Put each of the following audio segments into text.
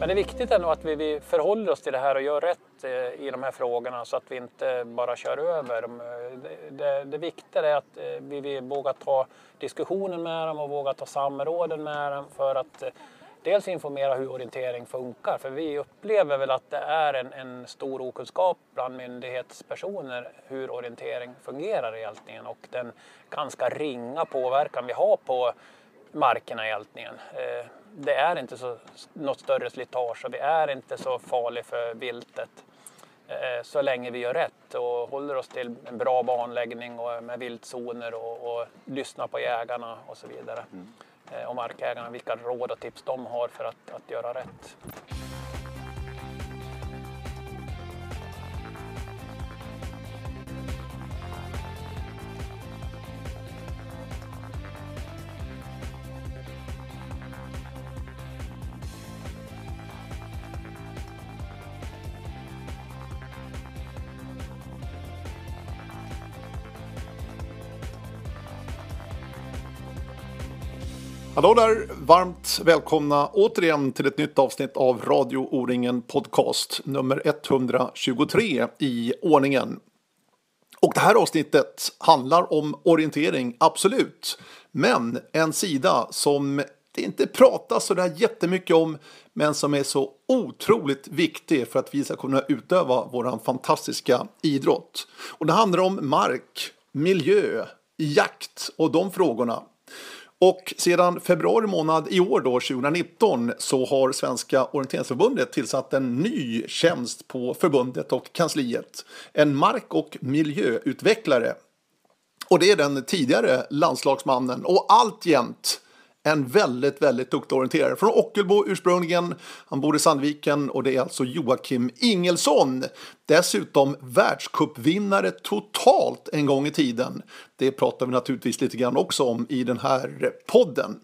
Men det är viktigt ändå att vi, vi förhåller oss till det här och gör rätt eh, i de här frågorna så att vi inte bara kör över dem. Eh, det, det, det viktiga är att eh, vi, vi vågar ta diskussionen med dem och vågar ta samråden med dem för att dels informera hur orientering funkar. För vi upplever väl att det är en, en stor okunskap bland myndighetspersoner hur orientering fungerar i ältningen och den ganska ringa påverkan vi har på markerna i ältningen. Det är inte så, något större slitage och vi är inte så farliga för viltet eh, så länge vi gör rätt och håller oss till en bra banläggning och med viltzoner och, och lyssnar på jägarna och så vidare. Mm. Eh, och markägarna, vilka råd och tips de har för att, att göra rätt. Hallå där! Varmt välkomna återigen till ett nytt avsnitt av Radio O-ringen Podcast nummer 123 i ordningen. Och det här avsnittet handlar om orientering, absolut. Men en sida som det inte pratas så där jättemycket om men som är så otroligt viktig för att vi ska kunna utöva vår fantastiska idrott. Och det handlar om mark, miljö, jakt och de frågorna. Och sedan februari månad i år då, 2019, så har Svenska orienteringsförbundet tillsatt en ny tjänst på förbundet och kansliet. En mark och miljöutvecklare. Och det är den tidigare landslagsmannen och alltjämt en väldigt, väldigt duktig orienterare. Från Ockelbo ursprungligen. Han bor i Sandviken och det är alltså Joakim Ingelsson. Dessutom världscupvinnare totalt en gång i tiden. Det pratar vi naturligtvis lite grann också om i den här podden.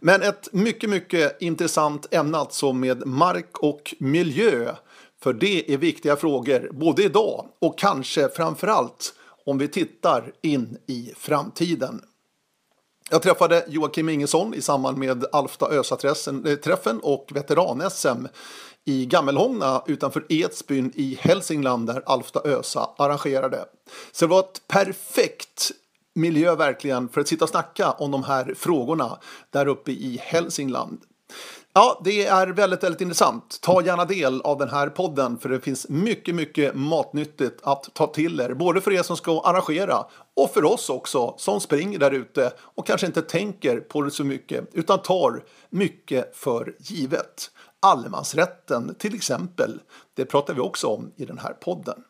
Men ett mycket, mycket intressant ämne alltså med mark och miljö. För det är viktiga frågor både idag och kanske framförallt om vi tittar in i framtiden. Jag träffade Joakim Ingesson i samband med Alfta Ösa-träffen eh, och veteran-SM i Gammelhångna utanför Edsbyn i Hälsingland där Alfta Ösa arrangerade. Så det var ett perfekt miljö verkligen för att sitta och snacka om de här frågorna där uppe i Hälsingland. Ja, det är väldigt, väldigt intressant. Ta gärna del av den här podden för det finns mycket, mycket matnyttigt att ta till er. Både för er som ska arrangera och för oss också som springer där ute och kanske inte tänker på det så mycket utan tar mycket för givet. Allemansrätten till exempel, det pratar vi också om i den här podden.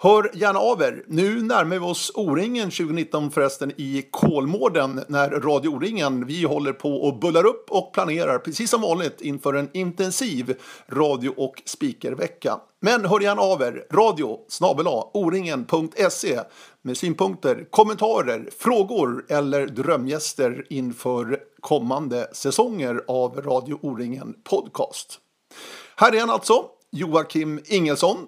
Hör gärna av er. Nu närmar vi oss O-ringen 2019 förresten i Kolmården när Radio O-ringen vi håller på och bullar upp och planerar precis som vanligt inför en intensiv radio och speakervecka. Men hör gärna av er. Radio snabela oringen.se med synpunkter, kommentarer, frågor eller drömgäster inför kommande säsonger av Radio O-ringen Podcast. Här är han alltså, Joakim Ingelsson,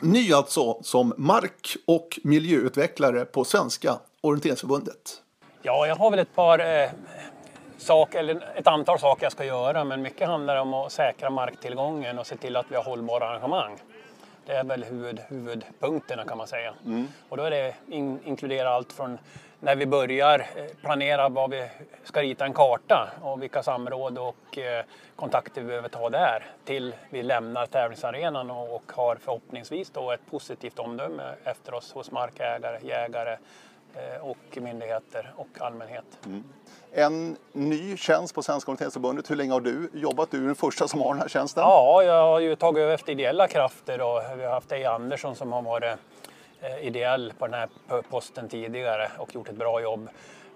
Ny alltså som mark och miljöutvecklare på Svenska orienteringsförbundet. Ja, jag har väl ett par eh, saker, eller ett antal saker jag ska göra, men mycket handlar om att säkra marktillgången och se till att vi har hållbara arrangemang. Det är väl huvud, huvudpunkterna kan man säga. Mm. Och då är det in, inkludera allt från när vi börjar eh, planera vad vi ska rita en karta och vilka samråd och eh, kontakter vi behöver ta där till vi lämnar tävlingsarenan och har förhoppningsvis då ett positivt omdöme efter oss hos markägare, jägare eh, och myndigheter och allmänhet. Mm. En ny tjänst på Svenska Orienteringsförbundet. Hur länge har du jobbat? Du är den första som har den här tjänsten. Ja, jag har ju tagit över efter ideella krafter och vi har haft Eje Andersson som har varit ideell på den här posten tidigare och gjort ett bra jobb.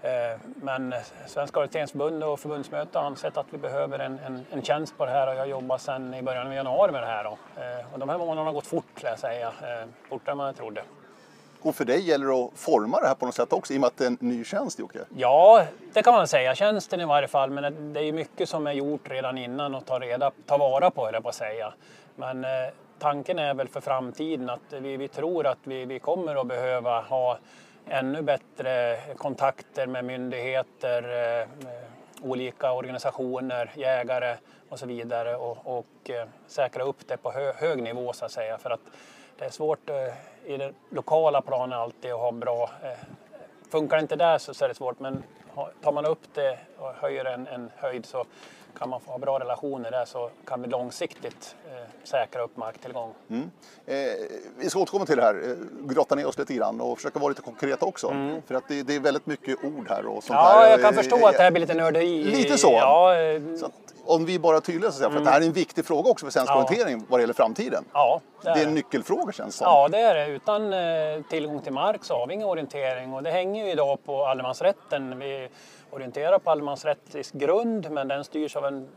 Eh, men Svenska orienteringsförbund och förbundsmöte har ansett att vi behöver en, en, en, tjänst på det här och jag jobbar sedan i början av januari med det här. Då. Eh, och de här månaderna har gått fort, jag säga. fortare än man trodde. Och för dig gäller det att forma det här på något sätt också i och med att det är en ny tjänst Jocke? Ja, det kan man säga. Tjänsten i varje fall. Men det är mycket som är gjort redan innan och ta, reda, ta vara på, det på att säga. Men tanken är väl för framtiden att vi, vi tror att vi, vi kommer att behöva ha ännu bättre kontakter med myndigheter, eh, olika organisationer, jägare och så vidare och, och eh, säkra upp det på hö, hög nivå så att säga. För att det är svårt eh, i det lokala planet alltid att ha bra... Funkar det inte där så, så är det svårt men tar man upp det och höjer en, en höjd så kan man få bra relationer där så kan vi långsiktigt eh, säkra upp marktillgång. Mm. Eh, vi ska återkomma till det här, eh, grotta ner oss lite grann och försöka vara lite konkreta också. Mm. För att det, det, är väldigt mycket ord här och sånt Ja, där. jag kan förstå att det här blir lite nörderi. Lite så. Ja, eh, så att, om vi bara är tydliga så att säga, för att det här är en viktig fråga också för svensk ja. orientering vad det gäller framtiden. Ja, det är, det är en nyckelfråga känns som. Ja, det är det. Utan eh, tillgång till mark så har vi ingen orientering och det hänger ju idag på allemansrätten. Vi, orienterar på allemansrättslig grund men den styrs av en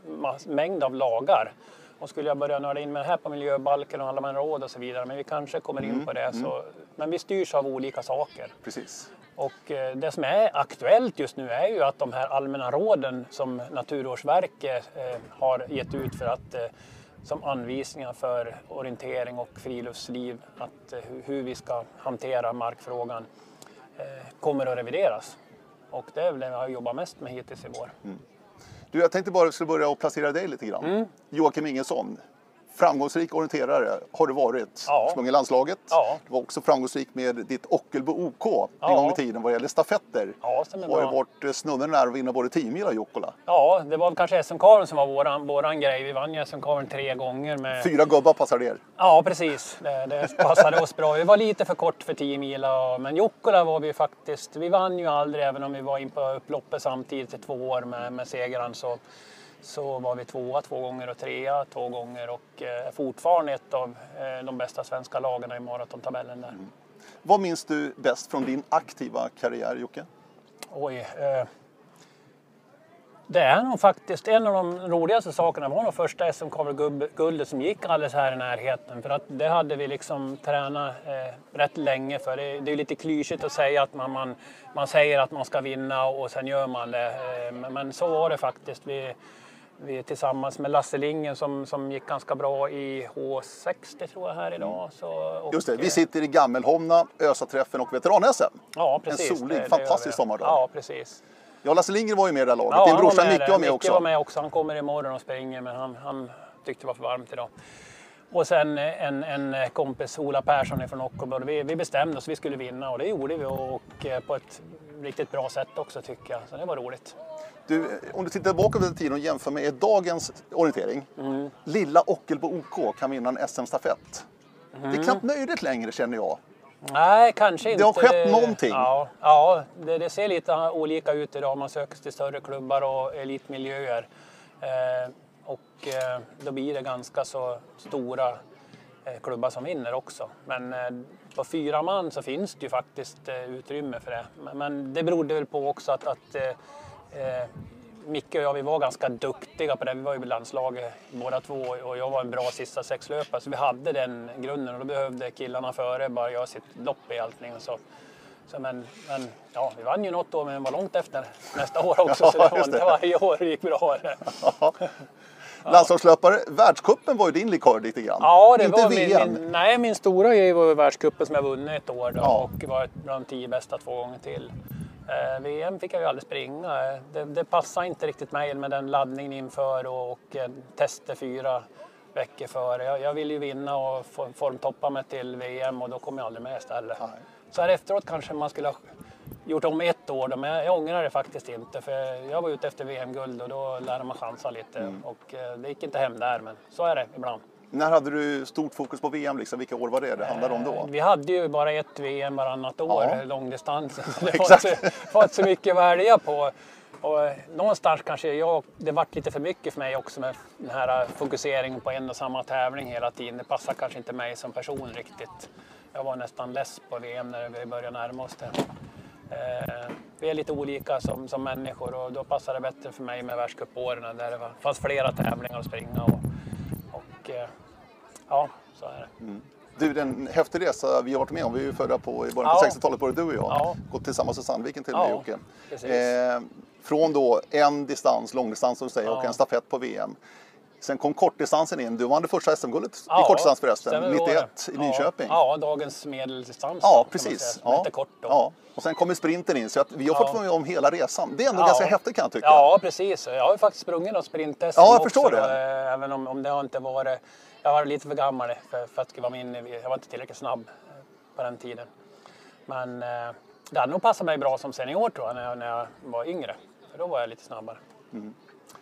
mängd av lagar. Och skulle jag börja nörda in med det här på miljöbalken och allmänna råd och så vidare, men vi kanske kommer in mm, på det. Så, mm. Men vi styrs av olika saker. Precis. Och eh, det som är aktuellt just nu är ju att de här allmänna råden som Naturvårdsverket eh, har gett ut för att eh, som anvisningar för orientering och friluftsliv, att, hur vi ska hantera markfrågan, kommer att revideras. Och det är väl det jag har jobbat mest med hittills i vår. Mm. Du, jag tänkte bara att jag skulle börja och placera dig lite grann. Mm. Joakim Ingesson, framgångsrik orienterare har du varit. Ja. Sprungit landslaget. Ja. Du var också framgångsrik med ditt Ockelbo OK ja. en gång i tiden vad gäller stafetter. Ja. Och har varit eh, snudden nära att vinna både 10 mil och Jukkola. Ja, det var kanske SM-karen som var våran, våran grej. Vi vann ju SM-karen tre gånger. Med... Fyra gubbar passade er. Ja, precis. Det, det passade oss bra. Vi var lite för kort för 10 mil. Men Jukkola var vi faktiskt... Vi vann ju aldrig, även om vi var in på upploppet samtidigt i två år med, med segraren. Så så var vi tvåa två gånger och trea två gånger och är eh, fortfarande ett av eh, de bästa svenska lagen i maratontabellen där. Mm. Vad minns du bäst från din aktiva karriär Jocke? Oj. Eh, det är nog faktiskt en av de roligaste sakerna var nog första SM guldet som gick alldeles här i närheten. För att det hade vi liksom tränat eh, rätt länge för. Det, det är lite klyschigt att säga att man, man, man säger att man ska vinna och sen gör man det. Eh, men, men, så var det faktiskt. Vi, vi tillsammans med Lasse Lingen som, som gick ganska bra i H60 tror jag här idag. Så, och, Just det, vi sitter i Gammelholmna, ÖSA-träffen och veteran-SM. Ja, precis. En solig, det, fantastisk sommardag. Ja, precis. Ja, Lasse Lindgren var ju med i det här laget. Ja, Din brorsa Micke var med också. Micke var med också. Han kommer imorgon och springer men han, han tyckte det var för varmt idag. Och sen en, en kompis, Ola Persson från Ockelbo. Vi, vi bestämde oss, vi skulle vinna och det gjorde vi och, och eh, på ett riktigt bra sätt också tycker jag. Så det var roligt. Du, om du tittar på den tiden och jämför med dagens orientering. Mm. Lilla Ockelbo OK kan vinna en SM-stafett. Mm. Det är knappt möjligt längre känner jag. Nej, kanske inte. Det har skett någonting. Ja, ja det, det, ser lite olika ut idag. Man söker sig till större klubbar och elitmiljöer. Eh, och eh, då blir det ganska så stora eh, klubbar som vinner också. Men eh, på fyra man så finns det ju faktiskt eh, utrymme för det. Men, men det berodde väl på också att, att eh, Micke och jag vi var ganska duktiga på det. Vi var ju i landslaget båda två och jag var en bra sista sexlöpare så vi hade den grunden och då behövde killarna före bara göra sitt lopp i allting. Så, så men, men ja, vi vann ju något år men var långt efter nästa år också så det var inte varje år det gick bra. Ja. Landslagslöpare, världskuppen var ju din likör lite grann. Ja, det Inte var VM. Min, nej, min stora grej var världskuppen som jag vunnit ett år då, ja. och var bland de tio bästa två gånger till. Eh, VM fick jag ju aldrig springa. Det, det passade inte riktigt mig med den laddningen inför och, och eh, tester fyra veckor före. Jag, jag ville ju vinna och formtoppa mig till VM och då kom jag aldrig med istället. Nej. Så här efteråt kanske man skulle ha gjort om ett år då, men jag, jag ångrar det faktiskt inte för jag var ute efter VM-guld och då lärde man chansa lite mm. och eh, det gick inte hem där men så är det ibland. När hade du stort fokus på VM? Liksom? Vilka år var det det handlade om då? Eh, vi hade ju bara ett VM varannat år, ja. långdistans. Det var inte, var inte så mycket att välja på. Och eh, någonstans kanske jag, det vart lite för mycket för mig också med den här fokuseringen på en och samma tävling hela tiden. Det passar kanske inte mig som person riktigt. Jag var nästan less på VM när vi började närma oss det. Eh, vi är lite olika som, som människor och då passar det bättre för mig med världscupåren där det fanns flera tävlingar att springa. Och, och Ja, så är det. Mm. Du, den häftig resa vi har varit med om. Vi är ju födda på i början på ja. 60-talet, både du och jag. Ja. Gått tillsammans i Sandviken till och med Jocke. Eh, från då en distans, långdistans som du säger, ja. och en stafett på VM. Sen kom kortdistansen in. Du vann det första SM-guldet Ja, i kortdistans förresten, stämmer det 91 i Ja. Nyköping. Ja, dagens medeldistans. Ja, precis. Ja. Lite kort då. Ja. Och sen kommer sprinten in, så att vi har fått Ja. vara med om hela resan. Det är ändå Ja. ganska häftigt kan jag tycka. Ja, precis. Jag har ju faktiskt sprungit något sprint Ja, jag också, förstår det. då, eh, Även om, om det har inte varit... Jag var lite för gammal för, för att skriva mig in i... Jag var inte tillräckligt snabb eh, på den tiden. Men eh, det hade nog passat mig bra som senior tror jag, när jag, när jag var yngre. För då var jag lite snabbare. Mm.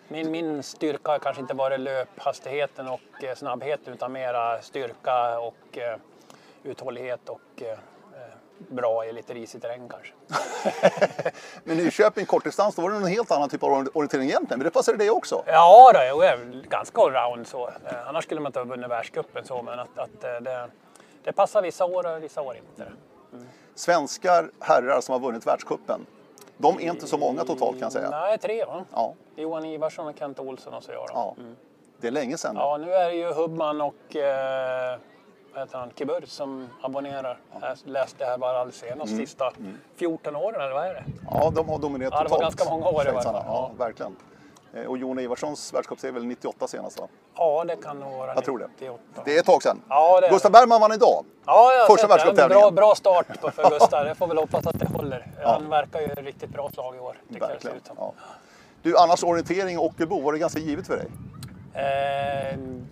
Min, min styrka har kanske inte varit löphastigheten och eh, snabbheten utan mera styrka och eh, uthållighet och eh, bra i lite risig terräng kanske. Men Nyköping kortdistans, då var det en helt annan typ av orientering egentligen. Men det passade dig också. Ja, då, jag är ganska allround så. Eh, annars skulle man inte ha vunnit världscupen så, men att, att eh, det, det passar vissa år och vissa år inte. Svenskar herrar som har vunnit världscupen. De är inte så många totalt kan jag säga. Nej, tre va? Ja, Johan Ivarsson och Kent Olsson och så jag då. ja. Det är länge sedan. Ja, nu är det ju Hubman och eh, heter han, Kibur som abonnerar. Jag läste det här bara alldeles senast, Mm. sista 14 åren eller vad är det? Ja, de har dominerat Ja, det var totalt. ganska många år i varje fall. Ja, verkligen. Eh, Och Jon Ivarssons världscupseger väl 98 senast va? Ja, det kan nog vara Jag tror det. 98. Det är ett tag sedan. Ja, det Gustav Bergman vann idag. Ja, jag Första det. världscuptävlingen. Bra, bra start på för Gustav. Jag får väl hoppas att det håller. Han verkar ju riktigt bra slag i år. Det Verkligen. som. Ja. Du, annars orientering och Ockelbo, var det ganska givet för dig? Eh,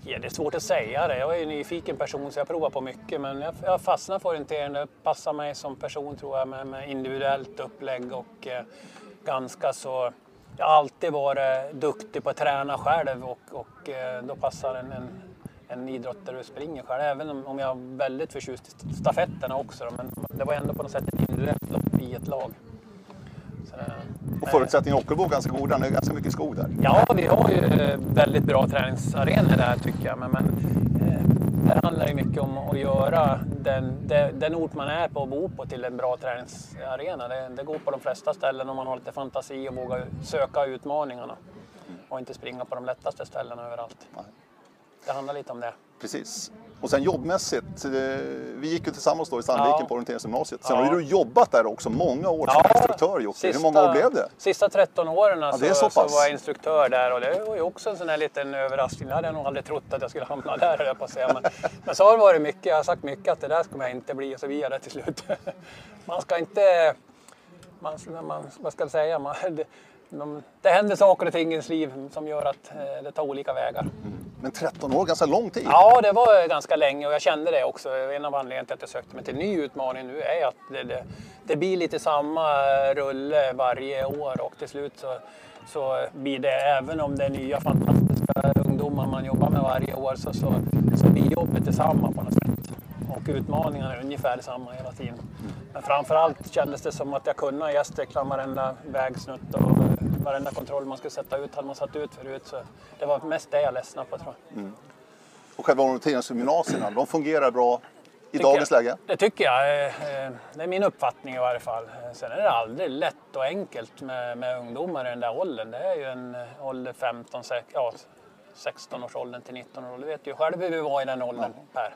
ja, det är svårt att säga det. Jag är en nyfiken person så jag provar på mycket. Men jag, jag fastnar för orientering. Det passar mig som person tror jag med, med individuellt upplägg och eh, ganska så... Jag har alltid varit duktig på att träna själv och, och eh, då passar en, en, en idrott där du springer själv. Även om, om jag är väldigt förtjust i stafetterna också. Då, men det var ändå på något sätt ett individuellt lopp i ett lag. Och förutsättningarna i Ockelbo är ganska goda. Det är ganska mycket skog där. Ja, vi har ju eh, väldigt bra träningsarenor där tycker jag. Men, men eh, där handlar det mycket om att göra den, den, den ort man är på och bor på till en bra träningsarena. Det, det går på de flesta ställen om man har lite fantasi och vågar söka utmaningarna. Och inte springa på de lättaste ställena överallt. Nej. Det handlar lite om det. Precis. Och sen jobbmässigt, eh, vi gick ju tillsammans då i Sandviken Ja. på orienteringsgymnasiet. Sen Ja. har du jobbat där också många år som instruktör Jocke. Hur många år blev det? Sista 13 åren alltså, det är så så, var jag instruktör där och det var ju också en sån här liten överraskning. Det hade jag nog aldrig trott att jag skulle hamna där höll jag på att säga. Men, men så har det varit mycket. Jag har sagt mycket att det där kommer jag inte bli och så blir jag det till slut. Man ska inte... Man, man, vad ska jag säga? Man, de, det händer saker och ting i ens liv som gör att eh, det tar olika vägar. Men 13 år, ganska lång tid. Ja, det var ganska länge och jag kände det också. En av anledningarna till att jag sökte mig till en ny utmaning nu är att det, det, det blir lite samma rulle varje år och till slut så, så blir det, även om det är nya fantastiska ungdomar man jobbar med varje år, så, så, så blir jobbet detsamma på något sätt. Och utmaningarna är ungefär detsamma hela tiden. Men framförallt kändes det som att jag kunde ha Gästrikland varenda vägsnutt och varenda kontroll man skulle sätta ut hade man satt ut förut. Så det var mest det jag ledsnade på tror jag. Och själva orienteringsgymnasierna, de fungerar bra i Tycker dagens jag. läge. Det tycker jag. Eh, Det är min uppfattning i varje fall. Sen är det aldrig lätt och enkelt med, med ungdomar i den där åldern. Det är ju en ålder 15, sex- ja, 16 års åldern till 19 år. Du vet ju själv hur vi var i den åldern Per.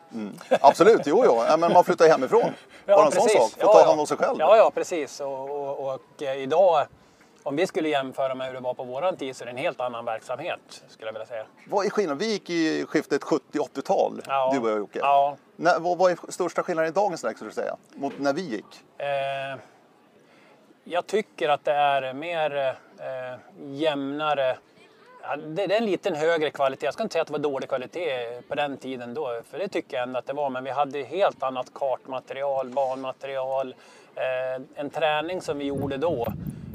Absolut, jo, jo. Ja, men man flyttar hemifrån. Bara en sån sak. Får ta hand om sig själv. Ja, ja precis. Och, och, och eh, idag, om vi skulle jämföra med hur det var på våran tid så är det en helt annan verksamhet skulle jag vilja säga. Vad är skillnaden? Vi gick i skiftet 70-80-tal, Ja. du och jag Jocke. Ja. När, vad, vad är största skillnaden i dagens läge skulle du säga? Mot när vi gick? Eh, jag tycker att det är mer eh, jämnare. Ja, det, det är en liten högre kvalitet. Jag ska inte säga att det var dålig kvalitet på den tiden då, för det tycker jag ändå att det var. Men vi hade helt annat kartmaterial, banmaterial, eh, en träning som vi gjorde då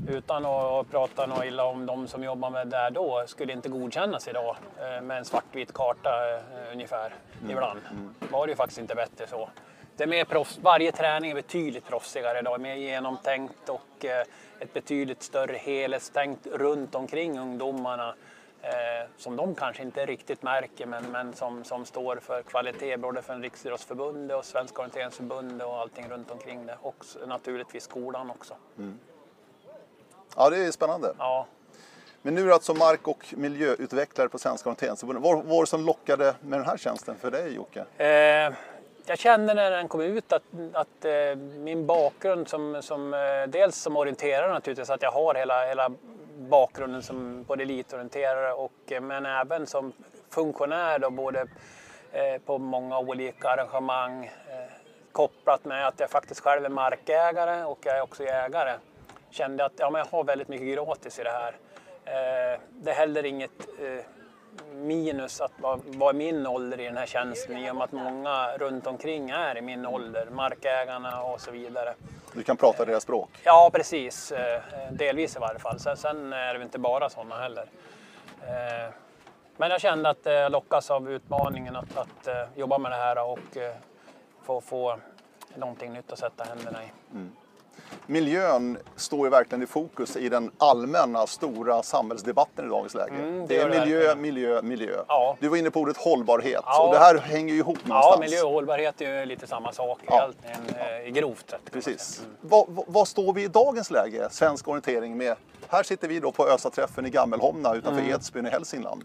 utan att prata något illa om de som jobbar med det där då, skulle inte godkännas idag eh, med en svartvit karta eh, ungefär ibland. Var det ju faktiskt inte bättre så. Det är mer proffs, varje träning är betydligt proffsigare idag, mer genomtänkt och eh, ett betydligt större helhetstänk runt omkring ungdomarna. Eh, som de kanske inte riktigt märker men, men som, som står för kvalitet både för Riksidrottsförbundet och Svenska orienteringsförbundet och allting runt omkring det. Och naturligtvis skolan också. Ja, det är spännande. Ja. Men nu är du alltså mark och miljöutvecklare på Svenska orienteringsförbundet. Vad var det som lockade med den här tjänsten för dig Jocke? Eh, jag kände när den kom ut att, att eh, min bakgrund som, som eh, dels som orienterare naturligtvis, att jag har hela, hela bakgrunden som både elitorienterare och eh, men även som funktionär då, både eh, på många olika arrangemang eh, kopplat med att jag faktiskt själv är markägare och jag är också jägare. Kände att ja, men jag har väldigt mycket gratis i det här. Det är heller inget minus att vara, vara min ålder i den här tjänsten i och med att många runt omkring är i min ålder, markägarna och så vidare. Du kan prata deras språk? Ja, precis. Eh, delvis i varje fall. Sen är det inte bara sådana heller. Eh, men jag kände att jag lockas av utmaningen att, att eh, jobba med det här och få, få någonting nytt att sätta händerna i. Mm miljön står ju verkligen i fokus i den allmänna stora samhällsdebatten i dagens läge. Mm, det, det, är miljö, det. miljö, miljö. Ja. Du var inne på ordet hållbarhet ja. och det här hänger ju ihop någonstans. Ja, miljö och hållbarhet är ju lite samma sak ja. egentligen, ja. i grovt sett. Precis. Mm. Vad, står vi i dagens läge, svensk orientering, med? Här sitter vi då på ÖSA-träffen i Gammelholmna utanför mm. Edsbyn i Hälsingland.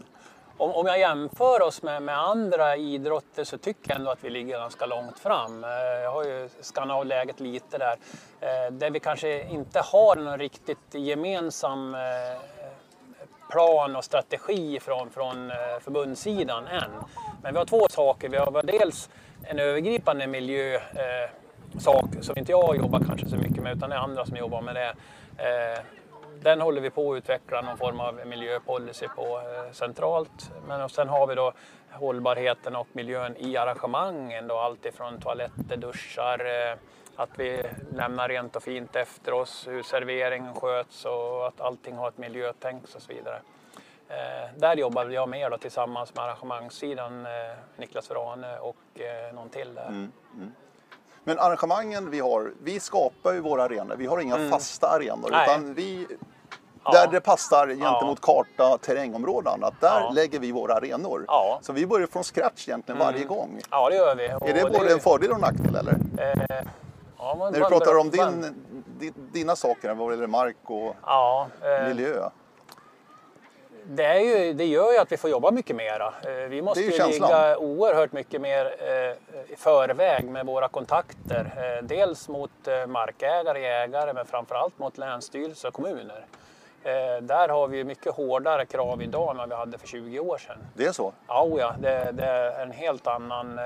Om, om jag jämför oss med, med, andra idrotter så tycker jag ändå att vi ligger ganska långt fram. Eh, jag har ju skannat av läget lite där. Eh, där vi kanske inte har någon riktigt gemensam eh, plan och strategi från, från förbundssidan än. Men vi har två saker. Vi har dels en övergripande miljösak som inte jag jobbar kanske så mycket med utan det är andra som jobbar med det den håller vi på att utveckla någon form av miljöpolicy på eh, centralt. Men sen har vi då hållbarheten och miljön i arrangemangen då allt ifrån toaletter, duschar, eh, att vi lämnar rent och fint efter oss, hur serveringen sköts och att allting har ett miljötänk och så vidare. Eh, där jobbar jag mer då, tillsammans med arrangemangssidan, Niklas Vrane och någon till där. Mm, mm. Men arrangemangen vi har, vi skapar ju våra arenor. Vi har inga mm. fasta arenor Nej. utan vi Ja. Där det passar gentemot ja. karta, terrängområden, att där ja. lägger vi våra arenor. Så vi börjar från scratch egentligen mm. varje gång. Ja, det gör vi. Och är det både det... en fördel och en nackdel eller? Eh, man, När du pratar om din, dina saker vad gäller mark och eh, miljö det, är ju, det gör ju att vi får jobba mycket mera. Eh, vi måste ju ligga oerhört mycket mer eh, i förväg med våra kontakter. Eh, dels mot markägare, jägare men framförallt mot länsstyrelser och kommuner. Där har vi mycket hårdare krav idag än vad vi hade för 20 år sedan. Det är så? Ja, det, det är en helt annan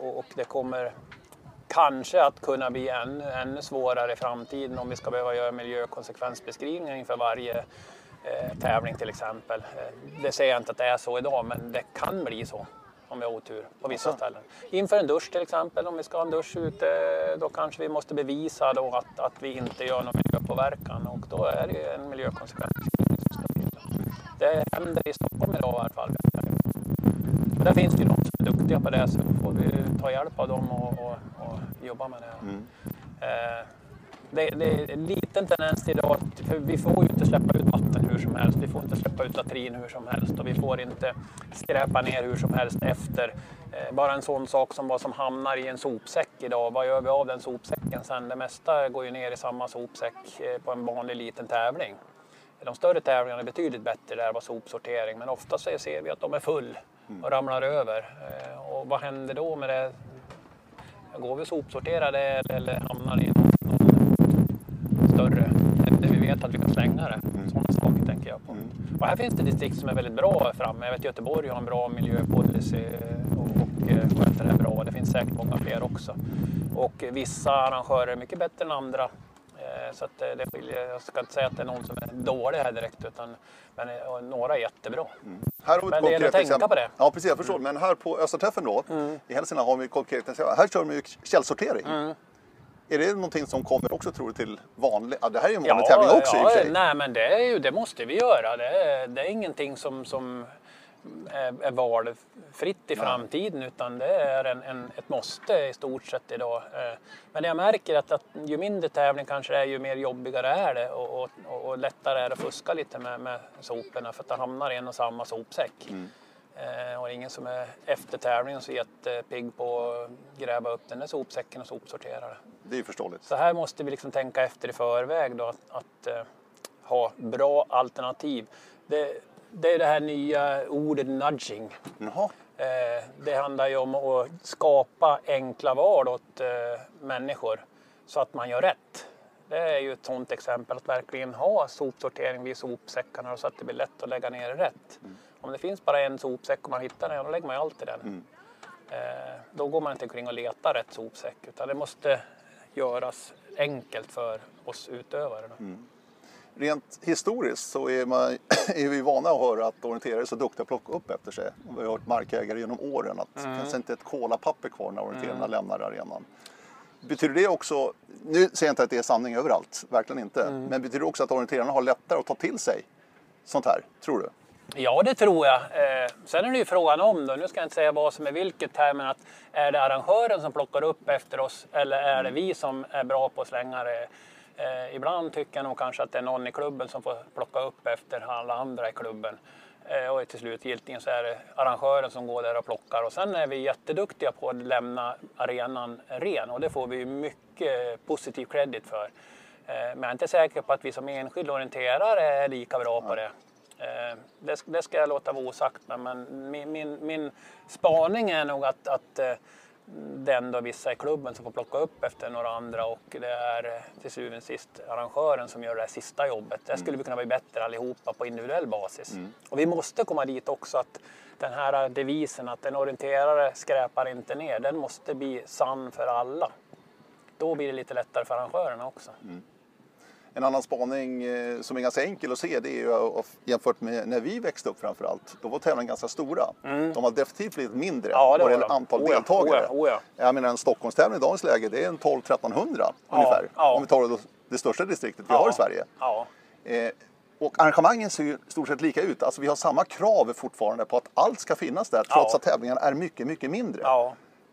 och det kommer kanske att kunna bli ännu, ännu svårare i framtiden om vi ska behöva göra miljökonsekvensbeskrivningar inför varje eh, tävling till exempel. Eh, det säger jag inte att det är så idag, men det kan bli så om vi har otur på vissa Aha. ställen. Inför en dusch till exempel, om vi ska ha en dusch ute, då kanske vi måste bevisa då att, att vi inte gör någon miljöpåverkan och då är det en miljökonsekvens som ska till. Det händer i Stockholm idag i alla fall. Och där finns det ju de som är duktiga på det så då får vi ta hjälp av dem och, och, och jobba med det. Mm. Eh, det, det, är en liten tendens idag, för vi får ju inte släppa ut vatten hur som helst, vi får inte släppa ut latrin hur som helst och vi får inte skräpa ner hur som helst efter. Eh, bara en sån sak som vad som hamnar i en sopsäck idag, vad gör vi av den sopsäcken sen? Det mesta går ju ner i samma sopsäck eh, på en vanlig liten tävling. De större tävlingarna är betydligt bättre där vad sopsortering, men ofta så ser vi att de är full och ramlar över. Eh, och vad händer då med det? Går vi och sopsorterar det eller hamnar i större, vi kan slänga det. Mm. Sådana saker tänker jag på. Mm. Och här finns det distrikt som är väldigt bra framme. Jag vet Göteborg har en bra miljöpolicy och, och eh, sköter det här bra. Det finns säkert många fler också. Och vissa arrangörer är mycket bättre än andra. Eh, så att eh, det. Jag ska inte säga att det är någon som är dålig här direkt, utan men några är jättebra. Mm. Här har vi men det gäller att tänka exempel. på det. Ja, precis, jag förstår. Mm. Men här på Österträffen då, mm. i Hälsingland har vi konkret, här kör de ju källsortering. Är det någonting som kommer också tror du till vanlig, ja det här är ju en vanlig ja, tävling också ja, i och för sig. Nej men det, är ju, det måste vi göra. Det är, det är ingenting som, som är, är valfritt i framtiden utan det är en, en, ett måste i stort sett idag. Eh, men jag märker att, att ju mindre tävling kanske det är ju mer jobbigare är det och, och, och lättare är det att fuska lite med, med soporna för att det hamnar i en och samma sopsäck. Mm. Eh, och ingen som är efter tävlingen så jättepigg på att gräva upp den där sopsäcken och sopsortera det. Det är förståeligt. Så här måste vi liksom tänka efter i förväg då att, att uh, ha bra alternativ. Det, det, är det här nya ordet nudging. Jaha. Uh, det handlar ju om att skapa enkla val åt uh, människor så att man gör rätt. Det är ju ett sådant exempel att verkligen ha sopsortering vid sopsäckarna så att det blir lätt att lägga ner rätt. Mm. Om det finns bara en sopsäck och man hittar den, då lägger man ju alltid den. Mm. Eh, då går man inte omkring och letar rätt sopsäck utan det måste göras enkelt för oss utövare. Mm. Rent historiskt så är, man, är vi vana att höra att orienterare är så duktiga att plocka upp efter sig. Vi har hört markägare genom åren att det finns inte ett kolapapper kvar när orienterarna lämnar arenan. Betyder det också, nu säger jag inte att det är sanning överallt, verkligen inte, men betyder det också att orienterarna har lättare att ta till sig sånt här, tror du? Ja, det tror jag. Eh, sen är det ju frågan om då. Nu ska jag inte säga vad som är vilket här, men att är det arrangören som plockar upp efter oss eller är det vi som är bra på att slänga det? Eh, ibland tycker jag nog kanske att det är någon i klubben som får plocka upp efter alla andra i klubben. Eh, och till slut giltigen så är det arrangören som går där och plockar. Och sen är vi jätteduktiga på att lämna arenan ren och det får vi mycket positiv credit för. Eh, men jag är inte säker på att vi som enskilda orienterare är lika bra på det. Eh, Det, det ska jag låta vara osagt, men, men min, min, min spaning är nog att, att eh, det är ändå vissa i klubben som får plocka upp efter några andra och det är eh, till syvende och sist arrangören som gör det sista jobbet. Där skulle vi kunna bli bättre allihopa på individuell basis. Och vi måste komma dit också att den här devisen att en orienterare skräpar inte ner, den måste bli sann för alla. Då blir det lite lättare för arrangörerna också. En annan spaning eh, som är ganska enkel att se det är ju jämfört med när vi växte upp framför allt. Då var tävlingarna ganska stora. De var definitivt lite mindre Ja, vad gäller antal Oh ja, deltagare. oh ja, oh ja. Jag menar en Stockholmstävling i dagens läge det är en 12-1300 Ja, ungefär. ja. Om vi tar det, största distriktet vi har i Sverige. Eh, och arrangemangen ser ju stort sett lika ut. Alltså vi har samma krav fortfarande på att allt ska finnas där trots att tävlingarna är mycket, mycket mindre.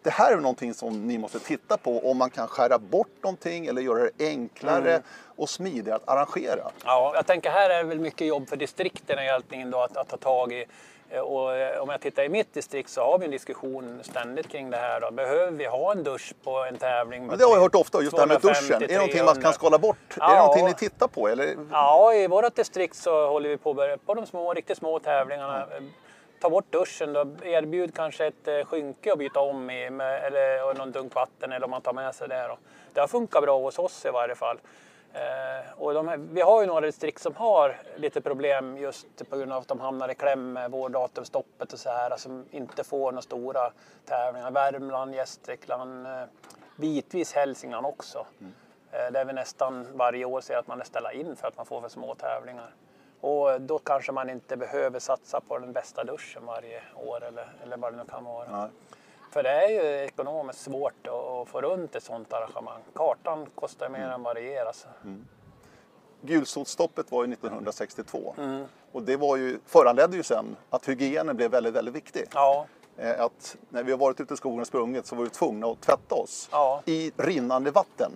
Ja. Det här är någonting som ni måste titta på om man kan skära bort någonting eller göra det enklare Mm. och smidigare att arrangera. Ja, jag tänker här är det väl mycket jobb för distrikten egentligen då att, att ta tag i. Eh, Och eh, om jag tittar i mitt distrikt så har vi en diskussion ständigt kring det här. Då. Behöver vi ha en dusch på en tävling? Men det har jag hört ofta, just det här med duschen. Är det någonting man kan skala bort? Är det Ja. någonting ni tittar på? Eller? Ja, i vårt distrikt så håller vi på på de små, riktigt små tävlingarna. eh, Ta bort duschen då, erbjud kanske ett eh, skynke att byta om i med, eller någon dunk vatten eller om man tar med sig det. Då. Det har funkat bra hos oss i varje fall. Eh, och här, vi har ju några distrikt som har lite problem just på grund av att de hamnar i kläm med vårdatumstoppet och så här, som inte får några stora tävlingar. Värmland, Gästrikland, eh, bitvis Hälsingland också. Eh, Där vi nästan varje år ser att man är ställa in för att man får för små tävlingar. Och då kanske man inte behöver satsa på den bästa duschen varje år eller, eller vad det nu kan vara. Nej. För det är ju ekonomiskt svårt att, få runt ett sådant arrangemang. Kartan kostar mer än vad det ger. Alltså. Gulsotstoppet var ju 1962 Mm. och det var ju, föranledde ju sen att hygienen blev väldigt, väldigt viktig. Ja, Eh, Att när vi har varit ute i skogen och sprungit så var vi tvungna att tvätta oss Ja. i rinnande vatten.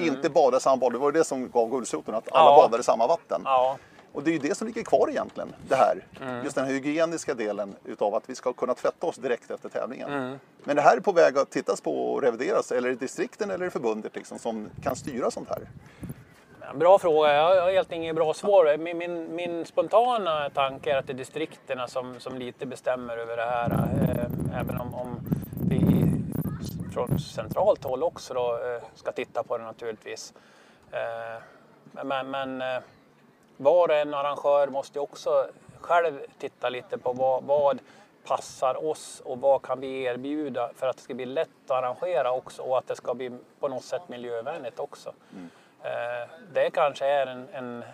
Inte bada i samma bad. Det var ju det som gav gulsoten, att alla Ja. badade i samma vatten. ja, Och det är ju det som ligger kvar egentligen, det här. Mm. Just den här hygieniska delen utav att vi ska kunna tvätta oss direkt efter tävlingen. Mm. Men det här är på väg att tittas på och revideras, eller är det distrikten eller förbundet liksom, som kan styra sånt här? Bra fråga. Jag har helt inget bra svar. Min, min, min spontana tanke är att det är distrikterna som, som lite bestämmer över det här. Eh, även om, om vi från centralt håll också då, eh, ska titta på det naturligtvis. Eh, men men eh, var och en arrangör måste också själv titta lite på vad, vad passar oss och vad kan vi erbjuda för att det ska bli lätt att arrangera också och att det ska bli på något sätt miljövänligt också. Eh, Det kanske är en, en,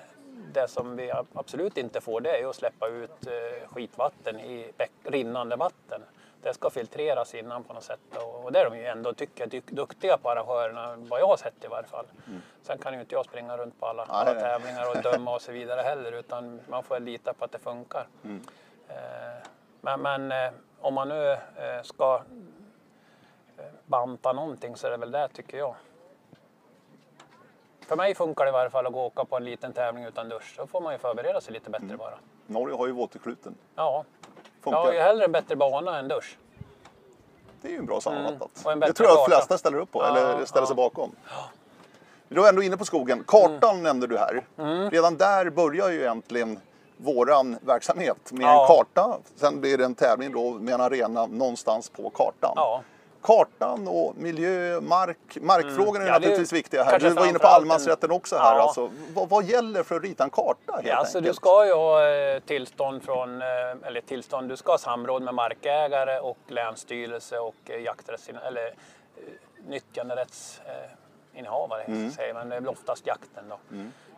det som vi absolut inte får, det är att släppa ut eh, skitvatten i rinnande vatten. Det ska filtreras innan på något sätt och och det är de ju ändå tycker dyk- duktiga på arrangörerna, vad jag har sett i varje fall. Sen kan ju inte jag springa runt på alla, alla nej. tävlingar och döma och så vidare heller utan man får lita på att det funkar. Eh, Men, men eh, om man nu eh, ska eh, banta någonting så är det väl det tycker jag. För mig funkar det i varje fall att gå och åka på en liten tävling utan dusch. Då får man ju förbereda sig lite bättre bara. Norge har ju våtkluten. Ja, Funkar. jag har ju hellre en bättre bana än dusch. Det är ju en bra sammanfattat. En det tror jag att de flesta ställer upp på, Ja, eller ställer sig ja. bakom. Du var ändå inne på skogen. Kartan Mm. nämnde du här. Redan där börjar ju egentligen våran verksamhet med Ja. en karta. Sen blir det en tävling då med en arena någonstans på kartan. Ja, kartan och miljö, mark, markfrågorna är Ja, är naturligtvis viktiga här. Du var inne på allemansrätten också här. Ja. Alltså, vad, vad gäller för att rita en karta helt Ja, alltså, du ska ju ha eh, tillstånd från, eh, eller tillstånd, du ska ha samråd med markägare och länsstyrelse och eh, jakträttsin, eller eh, nyttjanderättsinnehavare, Mm. säger man, det är väl oftast jakten då.